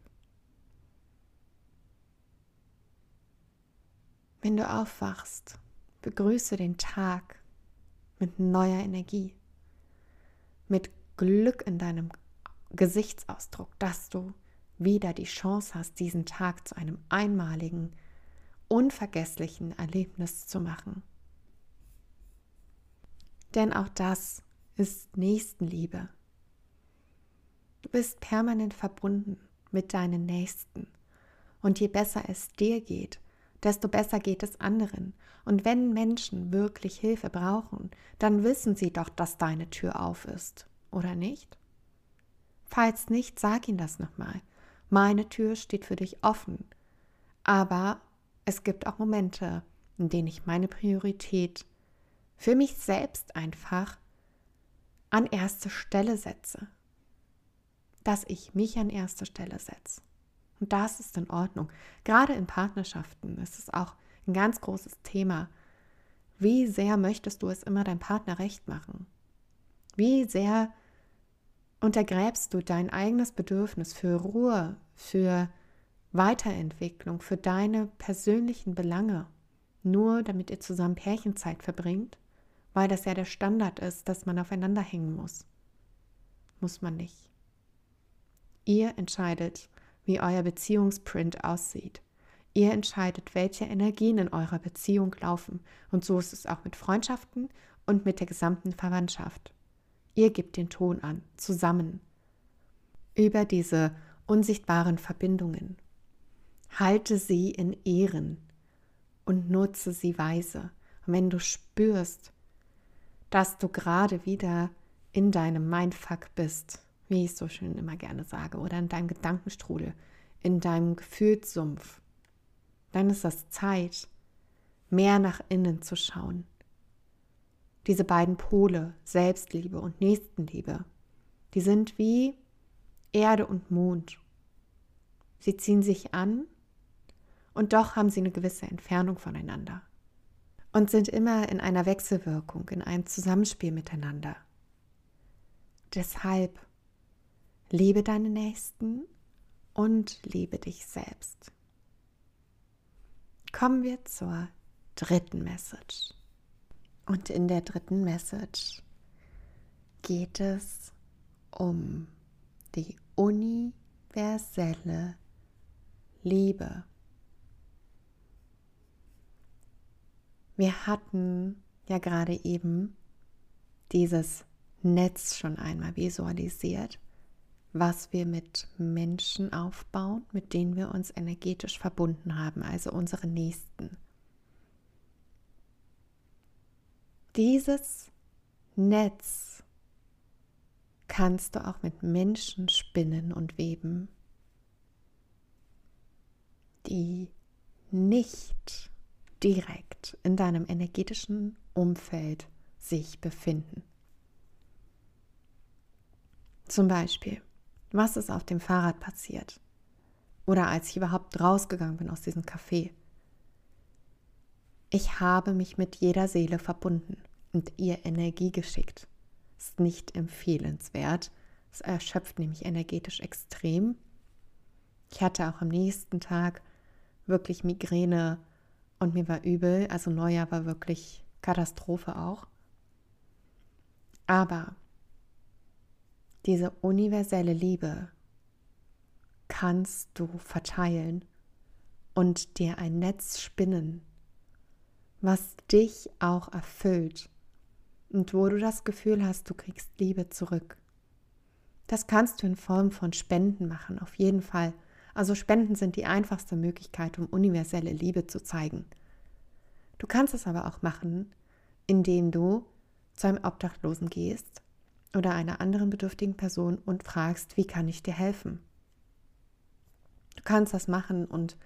Wenn du aufwachst, begrüße den Tag mit neuer Energie, mit Glück in deinem Gesichtsausdruck, dass du wieder die Chance hast, diesen Tag zu einem einmaligen, unvergesslichen Erlebnis zu machen. Denn auch das ist Nächstenliebe. Du bist permanent verbunden mit deinen Nächsten. Und je besser es dir geht, desto besser geht es anderen. Und wenn Menschen wirklich Hilfe brauchen, dann wissen sie doch, dass deine Tür auf ist, oder nicht? Falls nicht, sag ihnen das nochmal. Meine Tür steht für dich offen. Aber es gibt auch Momente, in denen ich meine Priorität für mich selbst einfach an erste Stelle setze. Dass ich mich an erste Stelle setze. Und das ist in Ordnung. Gerade in Partnerschaften ist es auch ein ganz großes Thema. Wie sehr möchtest du es immer deinem Partner recht machen? Wie sehr untergräbst du dein eigenes Bedürfnis für Ruhe, für Weiterentwicklung, für deine persönlichen Belange, nur damit ihr zusammen Pärchenzeit verbringt, weil das ja der Standard ist, dass man aufeinander hängen muss. Muss man nicht. Ihr entscheidet, wie euer Beziehungsprint aussieht. Ihr entscheidet, welche Energien in eurer Beziehung laufen. Und so ist es auch mit Freundschaften und mit der gesamten Verwandtschaft. Ihr gebt den Ton an, zusammen. Über diese unsichtbaren Verbindungen. Halte sie in Ehren und nutze sie weise. Und wenn du spürst, dass du gerade wieder in deinem Mindfuck bist, wie ich so schön immer gerne sage, oder in deinem Gedankenstrudel, in deinem Gefühlssumpf, dann ist es Zeit, mehr nach innen zu schauen. Diese beiden Pole, Selbstliebe und Nächstenliebe, die sind wie Erde und Mond. Sie ziehen sich an und doch haben sie eine gewisse Entfernung voneinander und sind immer in einer Wechselwirkung, in einem Zusammenspiel miteinander. Deshalb liebe deine Nächsten und liebe dich selbst. Kommen wir zur dritten Message. Und in der dritten Message geht es um die universelle Liebe. Wir hatten ja gerade eben dieses Netz schon einmal visualisiert, was wir mit Menschen aufbauen, mit denen wir uns energetisch verbunden haben, also unsere Nächsten. Dieses Netz kannst du auch mit Menschen spinnen und weben, die nicht direkt in deinem energetischen Umfeld sich befinden. Zum Beispiel, was ist auf dem Fahrrad passiert? Oder als ich überhaupt rausgegangen bin aus diesem Café. Ich habe mich mit jeder Seele verbunden und ihr Energie geschickt ist nicht empfehlenswert. Es erschöpft nämlich energetisch extrem. Ich hatte auch am nächsten Tag wirklich Migräne und mir war übel. Also Neujahr war wirklich Katastrophe auch. Aber diese universelle Liebe kannst du verteilen und dir ein Netz spinnen, was dich auch erfüllt und wo du das Gefühl hast, du kriegst Liebe zurück. Das kannst du in Form von Spenden machen, auf jeden Fall. Also Spenden sind die einfachste Möglichkeit, um universelle Liebe zu zeigen. Du kannst es aber auch machen, indem du zu einem Obdachlosen gehst oder einer anderen bedürftigen Person und fragst, wie kann ich dir helfen? Du kannst das machen und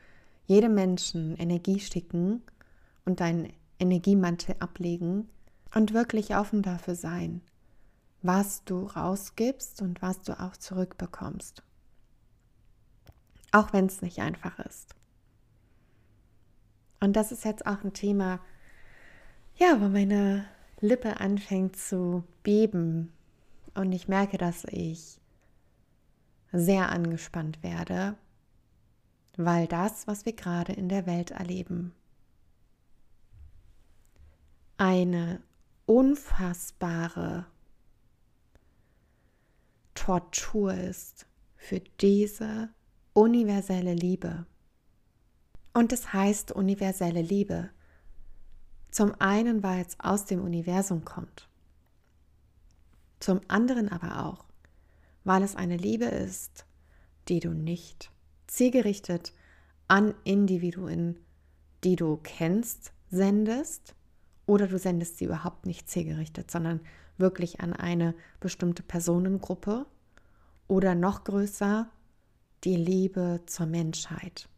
jedem Menschen Energie schicken und deinen Energiemantel ablegen, und wirklich offen dafür sein, was du rausgibst und was du auch zurückbekommst. Auch wenn es nicht einfach ist. Und das ist jetzt auch ein Thema, ja, wo meine Lippe anfängt zu beben und ich merke, dass ich sehr angespannt werde, weil das, was wir gerade in der Welt erleben, eine unfassbare Tortur ist für diese universelle Liebe. Und es heißt universelle Liebe. Zum einen, weil es aus dem Universum kommt. Zum anderen aber auch, weil es eine Liebe ist, die du nicht zielgerichtet an Individuen, die du kennst, sendest, oder du sendest sie überhaupt nicht zielgerichtet, sondern wirklich an eine bestimmte Personengruppe oder noch größer die Liebe zur Menschheit.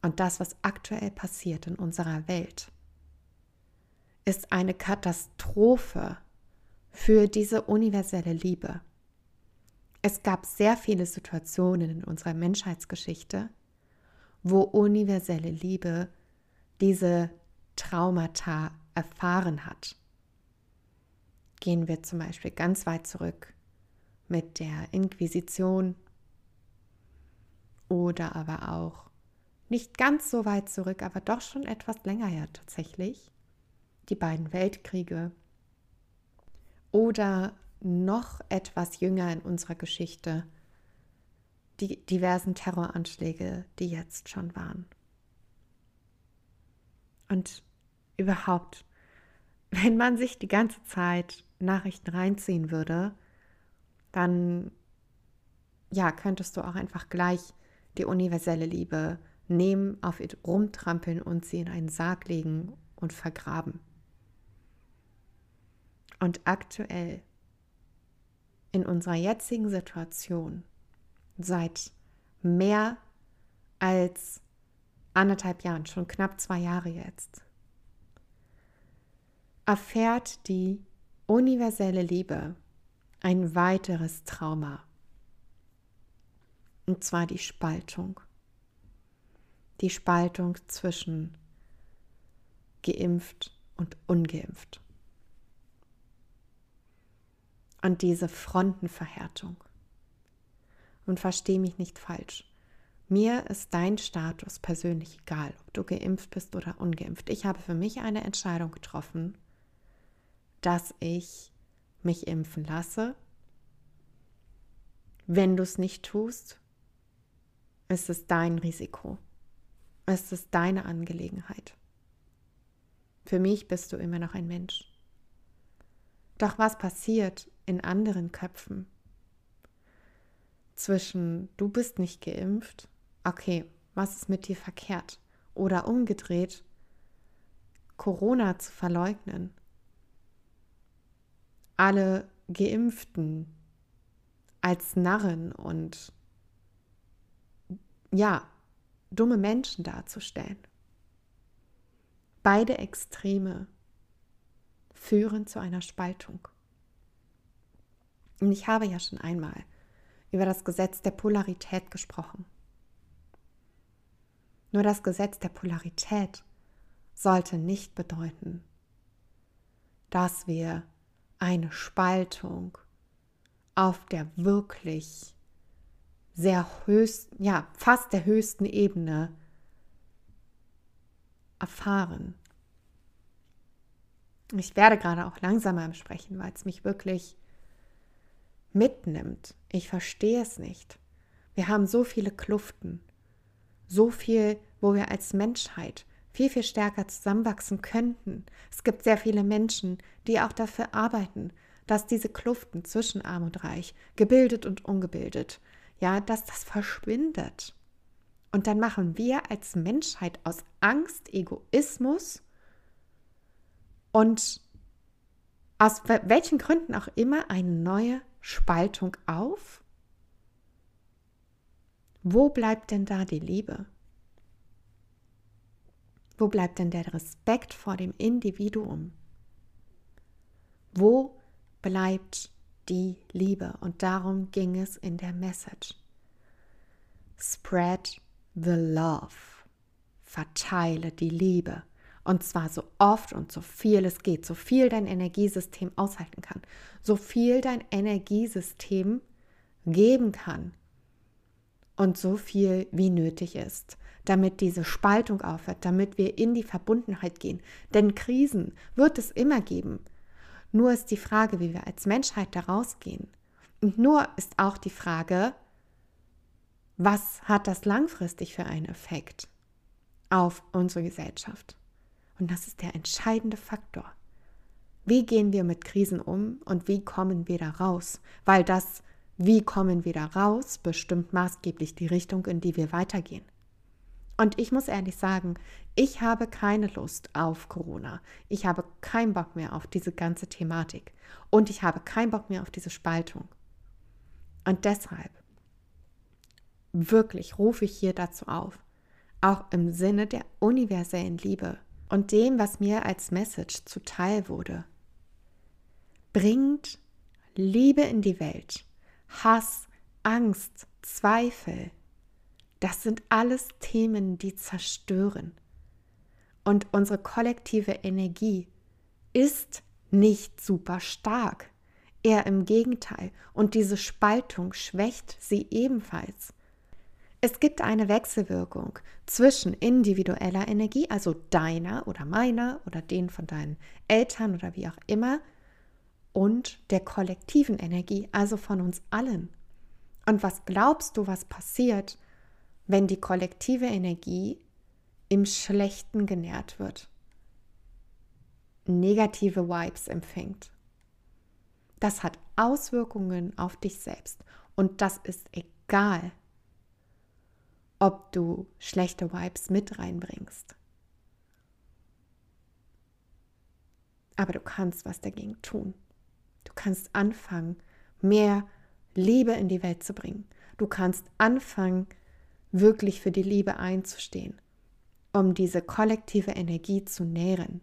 Und das, was aktuell passiert in unserer Welt, ist eine Katastrophe für diese universelle Liebe. Es gab sehr viele Situationen in unserer Menschheitsgeschichte, wo universelle Liebe diese Traumata erfahren hat. Gehen wir zum Beispiel ganz weit zurück mit der Inquisition oder aber auch nicht ganz so weit zurück, aber doch schon etwas länger her tatsächlich, die beiden Weltkriege oder noch etwas jünger in unserer Geschichte, die diversen Terroranschläge, die jetzt schon waren. Und überhaupt, wenn man sich die ganze Zeit Nachrichten reinziehen würde, dann ja, könntest du auch einfach gleich die universelle Liebe nehmen, auf ihr rumtrampeln und sie in einen Sarg legen und vergraben. Und aktuell, in unserer jetzigen Situation, seit mehr als anderthalb Jahren, schon knapp zwei Jahre jetzt, erfährt die universelle Liebe ein weiteres Trauma. Und zwar die Spaltung. Die Spaltung zwischen geimpft und ungeimpft. Und diese Frontenverhärtung. Und verstehe mich nicht falsch. Mir ist dein Status persönlich egal, ob du geimpft bist oder ungeimpft. Ich habe für mich eine Entscheidung getroffen, dass ich mich impfen lasse. Wenn du es nicht tust, ist es dein Risiko. Es ist deine Angelegenheit. Für mich bist du immer noch ein Mensch. Doch was passiert in anderen Köpfen? Zwischen du bist nicht geimpft, okay, was ist mit dir verkehrt? Oder umgedreht, Corona zu verleugnen alle Geimpften als Narren und ja, dumme Menschen darzustellen. Beide Extreme führen zu einer Spaltung. Und ich habe ja schon einmal über das Gesetz der Polarität gesprochen. Nur das Gesetz der Polarität sollte nicht bedeuten, dass wir eine Spaltung auf der wirklich sehr höchsten, ja, fast der höchsten Ebene erfahren. Ich werde gerade auch langsamer im Sprechen, weil es mich wirklich mitnimmt. Ich verstehe es nicht. Wir haben so viele Kluften, so viel, wo wir als Menschheit viel, viel stärker zusammenwachsen könnten. Es gibt sehr viele Menschen, die auch dafür arbeiten, dass diese Kluften zwischen Arm und Reich, gebildet und ungebildet, ja, dass das verschwindet. Und dann machen wir als Menschheit aus Angst, Egoismus und aus welchen Gründen auch immer eine neue Spaltung auf. Wo bleibt denn da die Liebe? Wo bleibt denn der Respekt vor dem Individuum? Wo bleibt die Liebe? Und darum ging es in der Message. Spread the love. Verteile die Liebe. Und zwar so oft und so viel es geht, so viel dein Energiesystem aushalten kann, so viel dein Energiesystem geben kann und so viel wie nötig ist damit diese Spaltung aufhört, damit wir in die Verbundenheit gehen. Denn Krisen wird es immer geben. Nur ist die Frage, wie wir als Menschheit da rausgehen. Und nur ist auch die Frage, was hat das langfristig für einen Effekt auf unsere Gesellschaft? Und das ist der entscheidende Faktor. Wie gehen wir mit Krisen um und wie kommen wir da raus? Weil das, wie kommen wir da raus, bestimmt maßgeblich die Richtung, in die wir weitergehen. Und ich muss ehrlich sagen, ich habe keine Lust auf Corona. Ich habe keinen Bock mehr auf diese ganze Thematik. Und ich habe keinen Bock mehr auf diese Spaltung. Und deshalb wirklich rufe ich hier dazu auf, auch im Sinne der universellen Liebe und dem, was mir als Message zuteil wurde. Bringt Liebe in die Welt, Hass, Angst, Zweifel, das sind alles Themen, die zerstören. Und unsere kollektive Energie ist nicht super stark. Eher im Gegenteil. Und diese Spaltung schwächt sie ebenfalls. Es gibt eine Wechselwirkung zwischen individueller Energie, also deiner oder meiner oder den von deinen Eltern oder wie auch immer, und der kollektiven Energie, also von uns allen. Und was glaubst du, was passiert, wenn die kollektive Energie im Schlechten genährt wird, negative Vibes empfängt. Das hat Auswirkungen auf dich selbst und das ist egal, ob du schlechte Vibes mit reinbringst. Aber du kannst was dagegen tun. Du kannst anfangen, mehr Liebe in die Welt zu bringen. Du kannst anfangen, wirklich für die Liebe einzustehen. um diese kollektive Energie zu nähren.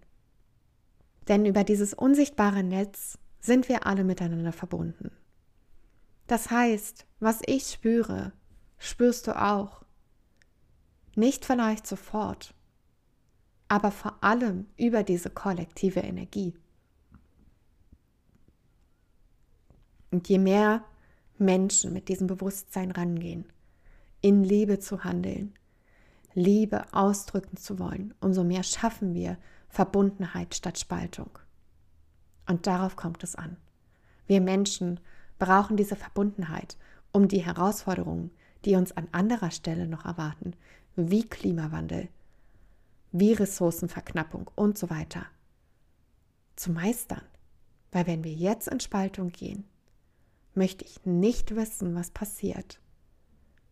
Denn über dieses unsichtbare Netz sind wir alle miteinander verbunden. Das heißt, was ich spüre, spürst du auch. Nicht vielleicht sofort, aber vor allem über diese kollektive Energie. Und je mehr Menschen mit diesem Bewusstsein rangehen, in Liebe zu handeln, Liebe ausdrücken zu wollen, umso mehr schaffen wir Verbundenheit statt Spaltung. Und darauf kommt es an. Wir Menschen brauchen diese Verbundenheit, um die Herausforderungen, die uns an anderer Stelle noch erwarten, wie Klimawandel, wie Ressourcenverknappung und so weiter, zu meistern. Weil wenn wir jetzt in Spaltung gehen, möchte ich nicht wissen, was passiert,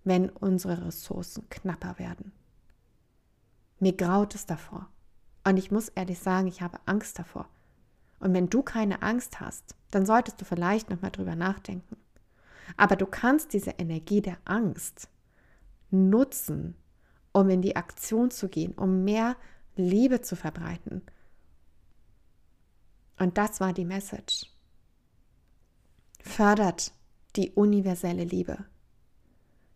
wenn unsere Ressourcen knapper werden. Mir graut es davor. Und ich muss ehrlich sagen, ich habe Angst davor. Und wenn du keine Angst hast, dann solltest du vielleicht nochmal drüber nachdenken. Aber du kannst diese Energie der Angst nutzen, um in die Aktion zu gehen, um mehr Liebe zu verbreiten. Und das war die Message. Fördert die universelle Liebe,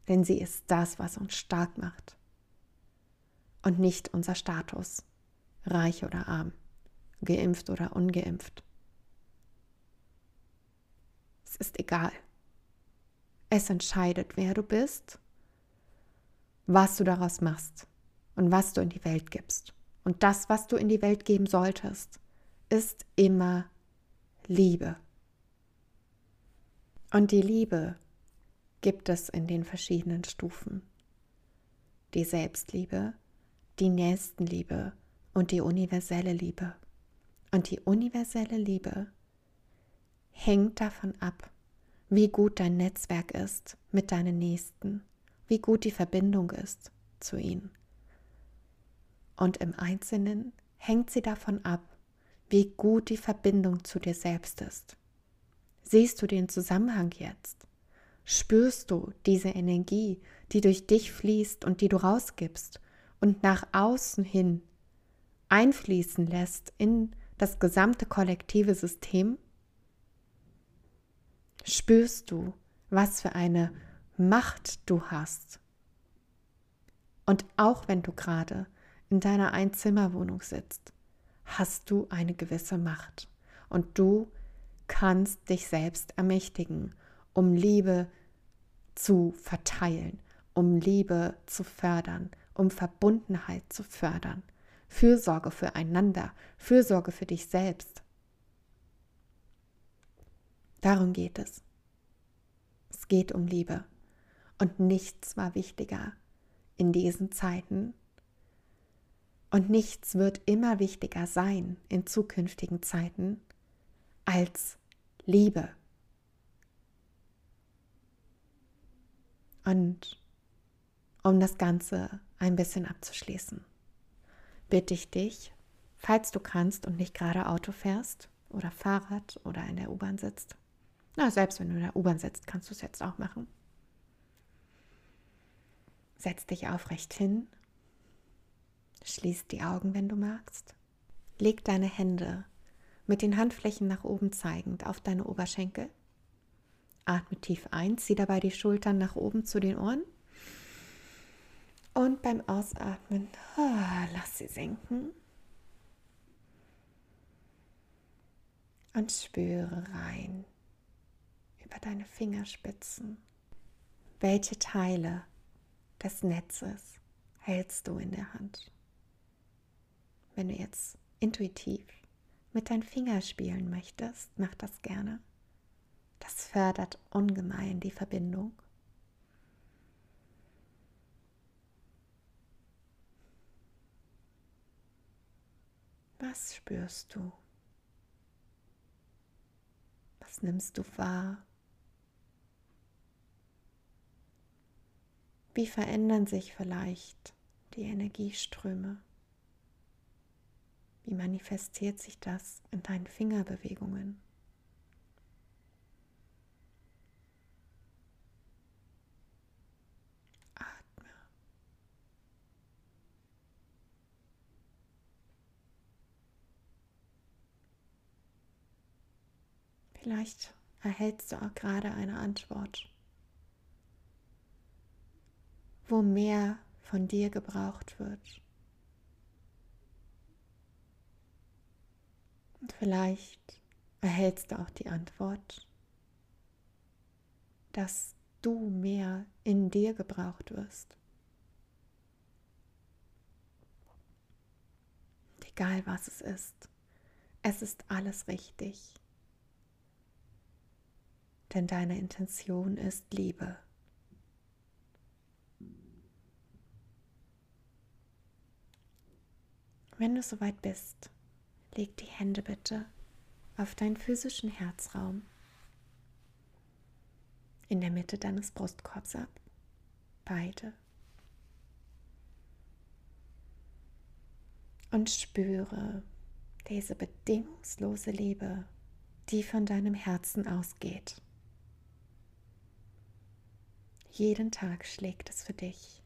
denn sie ist das, was uns stark macht und nicht unser Status, reich oder arm, geimpft oder ungeimpft. Es ist egal. Es entscheidet, wer du bist, was du daraus machst und was du in die Welt gibst. Und das, was du in die Welt geben solltest, ist immer Liebe. Und die Liebe gibt es in den verschiedenen Stufen. Die Selbstliebe, die Nächstenliebe und die universelle Liebe. Und die universelle Liebe hängt davon ab, wie gut dein Netzwerk ist mit deinen Nächsten, wie gut die Verbindung ist zu ihnen. Und im Einzelnen hängt sie davon ab, wie gut die Verbindung zu dir selbst ist. Siehst du den Zusammenhang jetzt? Spürst du diese Energie, die durch dich fließt und die du rausgibst und nach außen hin einfließen lässt in das gesamte kollektive System? Spürst du, was für eine Macht du hast? Und auch wenn du gerade in deiner Einzimmerwohnung sitzt, hast du eine gewisse Macht und du kannst dich selbst ermächtigen, um Liebe zu verteilen, um Liebe zu fördern, um Verbundenheit zu fördern, Fürsorge füreinander, Fürsorge für dich selbst. Darum geht es. Es geht um Liebe. Und nichts war wichtiger in diesen Zeiten. Und nichts wird immer wichtiger sein in zukünftigen Zeiten als Liebe. Und um das Ganze ein bisschen abzuschließen, bitte ich dich, falls du kannst und nicht gerade Auto fährst oder Fahrrad oder in der U-Bahn sitzt, na, selbst wenn du in der U-Bahn sitzt, kannst du es jetzt auch machen. Setz dich aufrecht hin, schließ die Augen, wenn du magst, leg deine Hände mit den Handflächen nach oben zeigend auf deine Oberschenkel. Atme tief ein, zieh dabei die Schultern nach oben zu den Ohren und beim Ausatmen, oh, lass sie senken. Und spüre rein über deine Fingerspitzen. Welche Teile des Netzes hältst du in der Hand? Wenn du jetzt intuitiv mit deinen Fingern spielen möchtest, mach das gerne. Das fördert ungemein die Verbindung. Was spürst du? Was nimmst du wahr? Wie verändern sich vielleicht die Energieströme? Wie manifestiert sich das in deinen Fingerbewegungen? Atme. Vielleicht erhältst du auch gerade eine Antwort wo mehr von dir gebraucht wird. Und vielleicht erhältst du auch die Antwort, dass du mehr in dir gebraucht wirst. Und egal was es ist, es ist alles richtig. Denn deine Intention ist Liebe. Wenn du soweit bist, leg die Hände bitte auf deinen physischen Herzraum in der Mitte deines Brustkorbs ab. Beide. Und spüre diese bedingungslose Liebe, die von deinem Herzen ausgeht. Jeden Tag schlägt es für dich,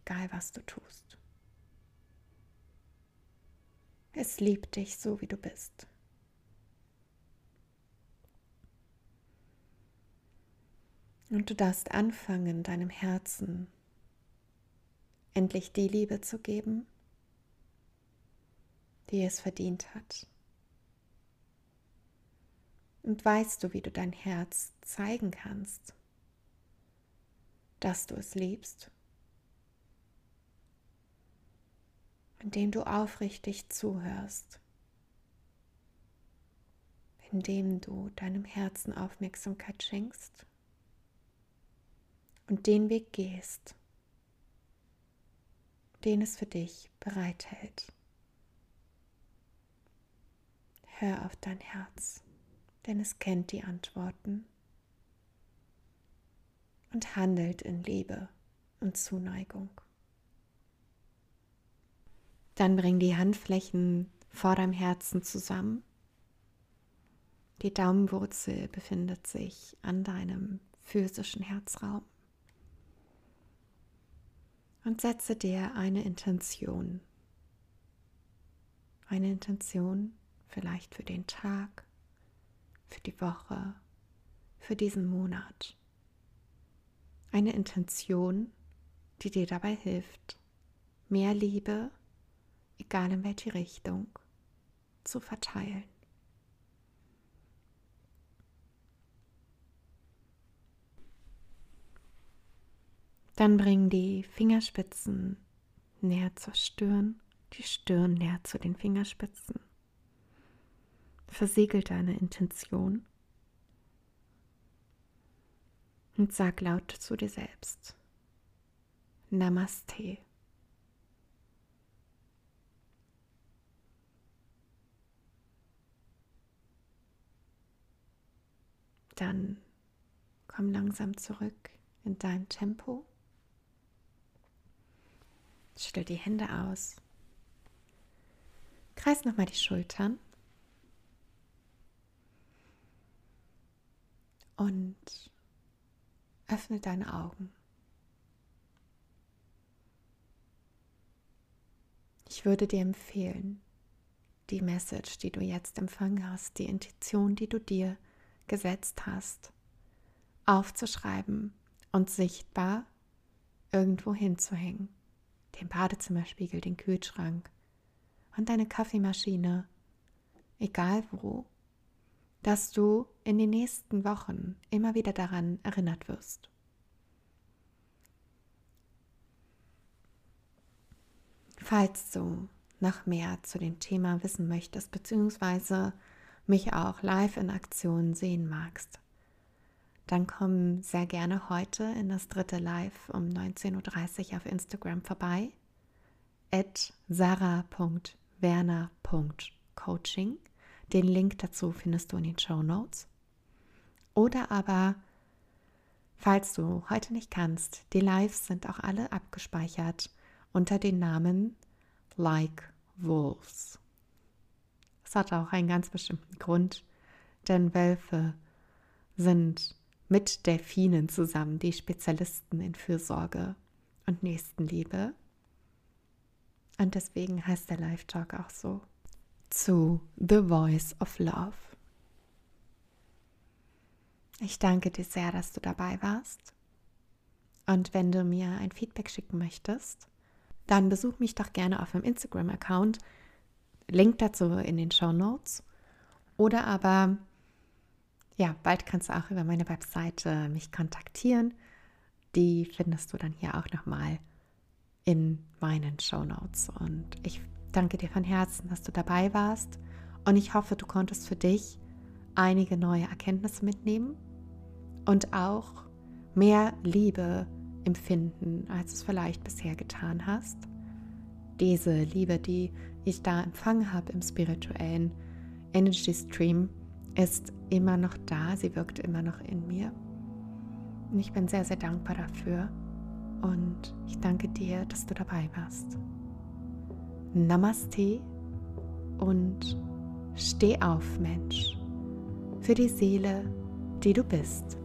egal was du tust. Es liebt dich so, wie du bist. Und du darfst anfangen, deinem Herzen endlich die Liebe zu geben, die es verdient hat. Und weißt du, wie du dein Herz zeigen kannst, dass du es liebst? Indem du aufrichtig zuhörst, indem du deinem Herzen Aufmerksamkeit schenkst und den Weg gehst, den es für dich bereithält. Hör auf dein Herz, denn es kennt die Antworten und handelt in Liebe und Zuneigung. Dann bring die Handflächen vor deinem Herzen zusammen. Die Daumenwurzel befindet sich an deinem physischen Herzraum und setze dir eine Intention. Eine Intention vielleicht für den Tag, für die Woche, für diesen Monat. Eine Intention, die dir dabei hilft, mehr Liebe, egal in welche Richtung, zu verteilen. Dann bring die Fingerspitzen näher zur Stirn, die Stirn näher zu den Fingerspitzen. Versiegel deine Intention und sag laut zu dir selbst. Namaste. Dann komm langsam zurück in dein Tempo. Schüttel die Hände aus. Kreis nochmal die Schultern. Und öffne deine Augen. Ich würde dir empfehlen, die Message, die du jetzt empfangen hast, die Intention, die du dir gesetzt hast, aufzuschreiben und sichtbar irgendwo hinzuhängen den Badezimmerspiegel, den Kühlschrank und deine Kaffeemaschine, egal wo, dass du in den nächsten Wochen immer wieder daran erinnert wirst. Falls du noch mehr zu dem Thema wissen möchtest, beziehungsweise mich auch live in Aktion sehen magst, dann komm sehr gerne heute in das dritte Live um 19.30 Uhr auf Instagram vorbei. at sarah.werner.coaching. Den Link dazu findest du in den Show Notes. Oder aber, falls du heute nicht kannst, die Lives sind auch alle abgespeichert unter den Namen Like Wolves. Hat auch einen ganz bestimmten Grund, denn Wölfe sind mit Delfinen zusammen, die Spezialisten in Fürsorge und Nächstenliebe. Und deswegen heißt der Live Talk auch so zu The Voice of Love. Ich danke dir sehr, dass du dabei warst. Und wenn du mir ein Feedback schicken möchtest, dann besuch mich doch gerne auf meinem Instagram-Account. Link dazu in den Show Notes. Oder aber, ja, bald kannst du auch über meine Webseite mich kontaktieren. Die findest du dann hier auch nochmal in meinen Show Notes. Und ich danke dir von Herzen, dass du dabei warst. Und ich hoffe, du konntest für dich einige neue Erkenntnisse mitnehmen und auch mehr Liebe empfinden, als du es vielleicht bisher getan hast. Diese Liebe, die ich da empfangen habe im spirituellen Energy Stream, ist immer noch da, sie wirkt immer noch in mir. Und ich bin sehr, sehr dankbar dafür. Und ich danke dir, dass du dabei warst. Namaste und steh auf, Mensch, für die Seele, die du bist.